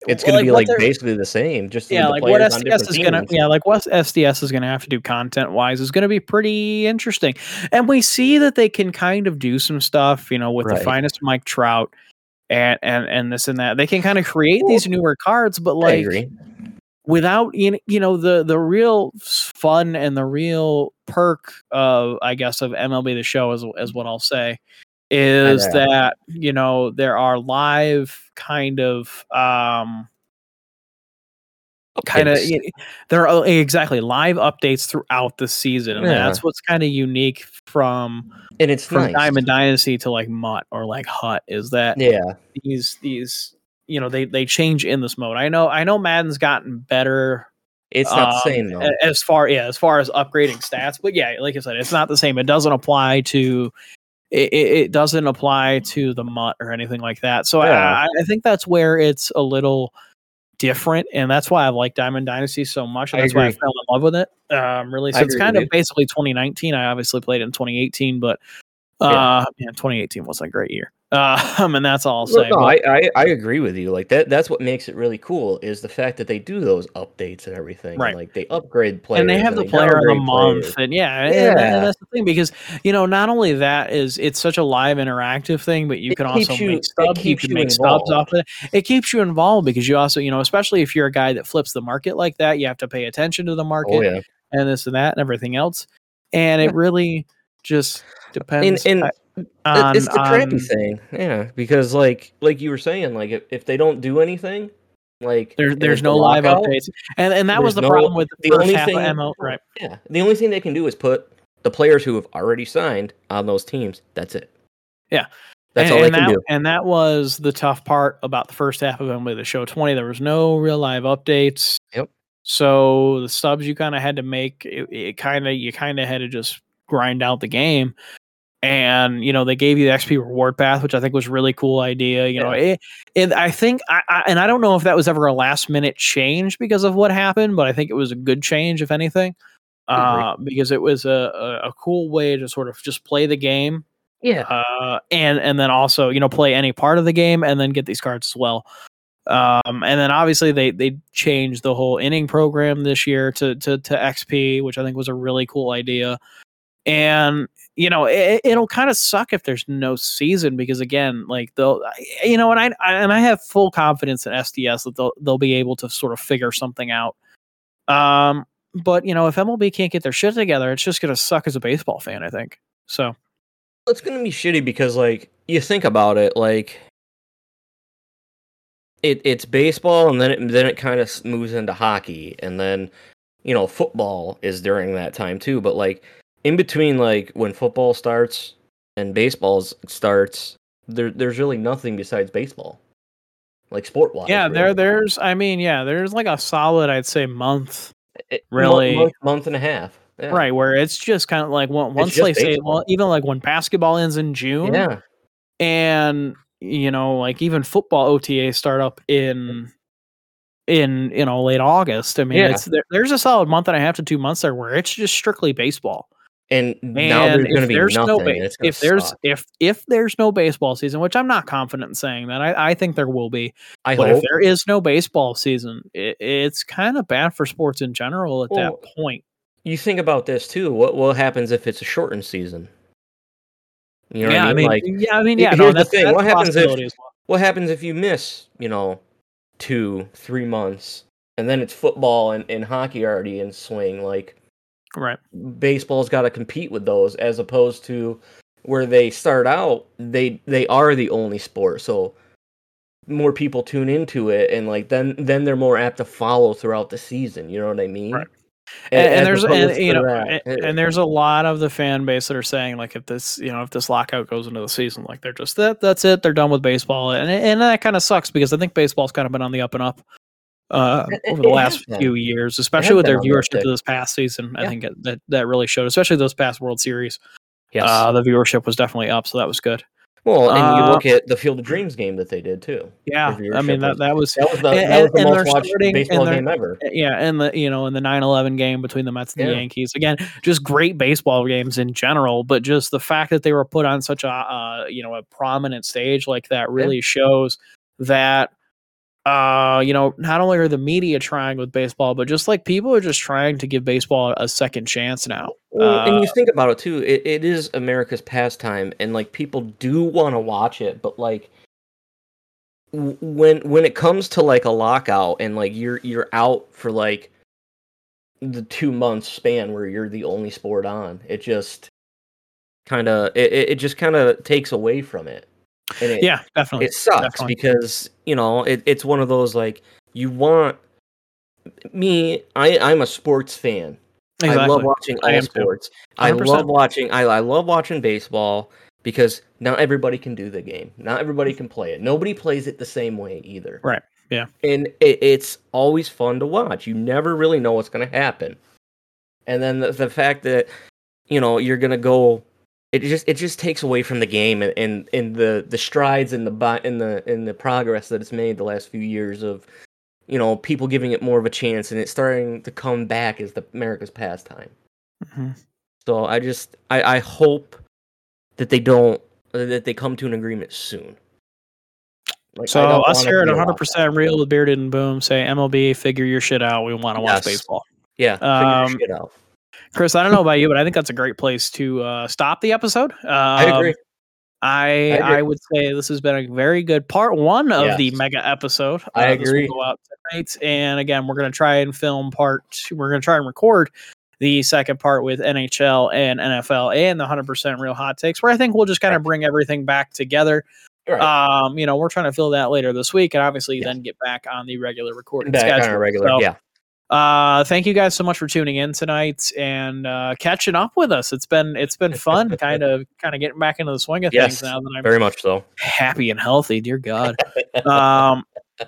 It's gonna like be like basically the same. Just yeah, like what SDS is gonna yeah, like what SDS is gonna have to do content wise is gonna be pretty interesting. And we see that they can kind of do some stuff, you know, with right. the finest Mike Trout and and and this and that. They can kind of create these newer cards, but like without you know the the real fun and the real perk of I guess of MLB the show is is what I'll say is that you know there are live kind of um kind of there are exactly live updates throughout the season and yeah. that's what's kind of unique from and it's from nice. diamond dynasty to like MUT or like hut is that yeah these these you know they they change in this mode. I know I know Madden's gotten better. It's not um, the same though. As far yeah, as far as upgrading stats, but yeah, like I said, it's not the same. It doesn't apply to it, it doesn't apply to the MUT or anything like that. So yeah. I, I think that's where it's a little different, and that's why I like Diamond Dynasty so much. And that's why I fell in love with it. Um, really, so it's kind of basically 2019. I obviously played in 2018, but uh, yeah. yeah, 2018 was a great year. Um, and that's all I'll say. No, I, I, I agree with you. Like that that's what makes it really cool is the fact that they do those updates and everything. Right. And like they upgrade players. And they have and the they player of the month. Players. And yeah, yeah. And, and, that's the thing because you know, not only that is it's such a live interactive thing, but you it can also you, make subs, you can make involved. off of it. It keeps you involved because you also, you know, especially if you're a guy that flips the market like that, you have to pay attention to the oh, market oh, yeah. and this and that and everything else. And it really just depends. And, and on, it's the crappy um, thing, yeah. Because like like you were saying, like if, if they don't do anything, like there, there's no live updates, and and that was the no, problem with the, the only thing, ML, right? Yeah, the only thing they can do is put the players who have already signed on those teams. That's it. Yeah. That's and, all they can that, do. And that was the tough part about the first half of MLB the Show 20. There was no real live updates. Yep. So the subs you kind of had to make, it, it kind of you kind of had to just grind out the game and you know they gave you the XP reward path, which I think was really cool idea. You yeah. know, it, it, I think, I, I, and I don't know if that was ever a last minute change because of what happened, but I think it was a good change, if anything, uh, because it was a, a, a cool way to sort of just play the game, yeah, uh, and and then also you know play any part of the game and then get these cards as well. Um, and then obviously they they changed the whole inning program this year to to to XP, which I think was a really cool idea. And you know, it, will kind of suck if there's no season because again, like they'll, you know, and I, I, and I have full confidence in SDS that they'll they'll be able to sort of figure something out. Um, but you know, if MLB can't get their shit together, it's just gonna suck as a baseball fan. I think so. It's gonna be shitty because like you think about it, like it it's baseball, and then it then it kind of moves into hockey, and then you know football is during that time too. But like in between, like when football starts and baseball starts, there there's really nothing besides baseball, like sport wise. Yeah, really. there there's I mean yeah, there's like a solid I'd say month, really month, month and a half. Yeah. Right, where it's just kind of like once they say, well, even like when basketball ends in June, yeah, and you know, like even football OTA start up in in you know late August. I mean, yeah. it's there, there's a solid month and a half to two months there where it's just strictly baseball. And, and now there's going to be nothing. No ba- if there's if if there's no baseball season, which I'm not confident in saying that, I, I think there will be. I but hope. if there is no baseball season, it, it's kind of bad for sports in general at well, that point. You think about this too. What what happens if it's a shortened season? You know yeah, I mean? I mean, like, yeah, I mean, yeah. Here's no, the thing: what happens if well. what happens if you miss, you know, two, three months, and then it's football and, and hockey already in swing? Like, right? Baseball's got to compete with those, as opposed to where they start out, they they are the only sport, so more people tune into it, and like then then they're more apt to follow throughout the season. You know what I mean? Right and, and there's and, you know and, and, there's a lot of the fan base that are saying like if this you know if this lockout goes into the season like they're just that that's it they're done with baseball and and that kind of sucks because I think baseball's kind of been on the up and up uh, over the last few years, especially with their viewership this past season. Yeah. I think it, that that really showed, especially those past World Series. Yes, uh, the viewership was definitely up, so that was good. Well, and uh, you look at the Field of Dreams game that they did too. Yeah, I mean that that was that was the, and, that was the most watched baseball game ever. Yeah, and the you know in the 9-11 game between the Mets and yeah. the Yankees again, just great baseball games in general. But just the fact that they were put on such a uh, you know a prominent stage like that really yeah. shows that uh, you know, not only are the media trying with baseball, but just like people are just trying to give baseball a second chance now. Well, uh, and you think about it too, it, it is America's pastime, and like people do want to watch it, but like when when it comes to like a lockout and like you're you're out for like the two month span where you're the only sport on, it just kind of it, it just kind of takes away from it. It, yeah, definitely. It sucks definitely. because you know it, it's one of those like you want me. I I'm a sports fan. Exactly. I love watching all sports. I love watching. I I love watching baseball because not everybody can do the game. Not everybody can play it. Nobody plays it the same way either. Right. Yeah. And it, it's always fun to watch. You never really know what's going to happen. And then the, the fact that you know you're going to go it just it just takes away from the game and and, and the the strides and the in the in the progress that it's made the last few years of you know people giving it more of a chance and it's starting to come back as the America's pastime. Mm-hmm. So I just I, I hope that they don't that they come to an agreement soon. Like, so us here at 100 percent real with bearded and boom say MLB figure your shit out. We want to yes. watch baseball. Yeah, um, shit out. Chris, I don't know about you, but I think that's a great place to uh, stop the episode. Um, I agree. I, I. I would say this has been a very good part one of yes. the mega episode. Uh, I agree. go out tonight, and again, we're going to try and film part. we We're going to try and record the second part with NHL and NFL and the 100% real hot takes, where I think we'll just kind of bring everything back together. Right. Um, you know, we're trying to fill that later this week, and obviously yes. then get back on the regular recording back schedule. Regular, so, yeah. Uh, thank you guys so much for tuning in tonight and uh, catching up with us. It's been it's been fun, kind of kind of getting back into the swing of yes, things now that I'm very much so happy and healthy. Dear God. um,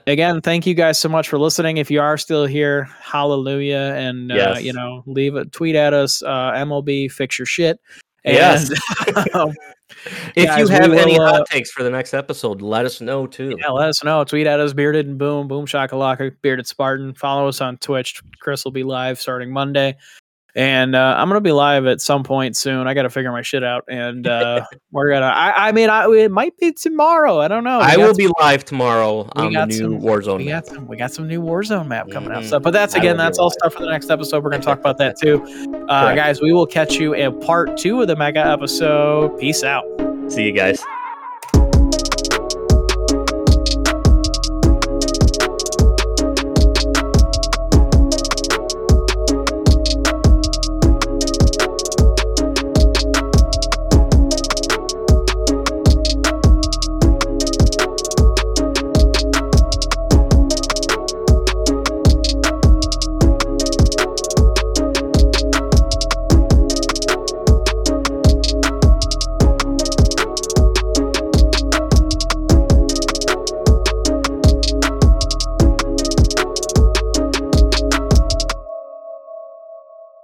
again, thank you guys so much for listening. If you are still here, hallelujah, and uh, you know, leave a tweet at us. Uh, MLB, fix your shit. And, yes. um, if Guys, you have any will, hot uh, takes for the next episode, let us know too. Yeah, let us know. Tweet at us, bearded and boom, boom shakalaka, bearded Spartan. Follow us on Twitch. Chris will be live starting Monday. And uh, I'm gonna be live at some point soon. I got to figure my shit out, and uh, we're gonna. I, I mean, I, it might be tomorrow. I don't know. We I will some, be live tomorrow on the new some, Warzone. We got some. We got some new Warzone map coming mm-hmm. out. So, but that's again, that's all live. stuff for the next episode. We're gonna talk about that too, uh, guys. We will catch you in part two of the mega episode. Peace out. See you guys.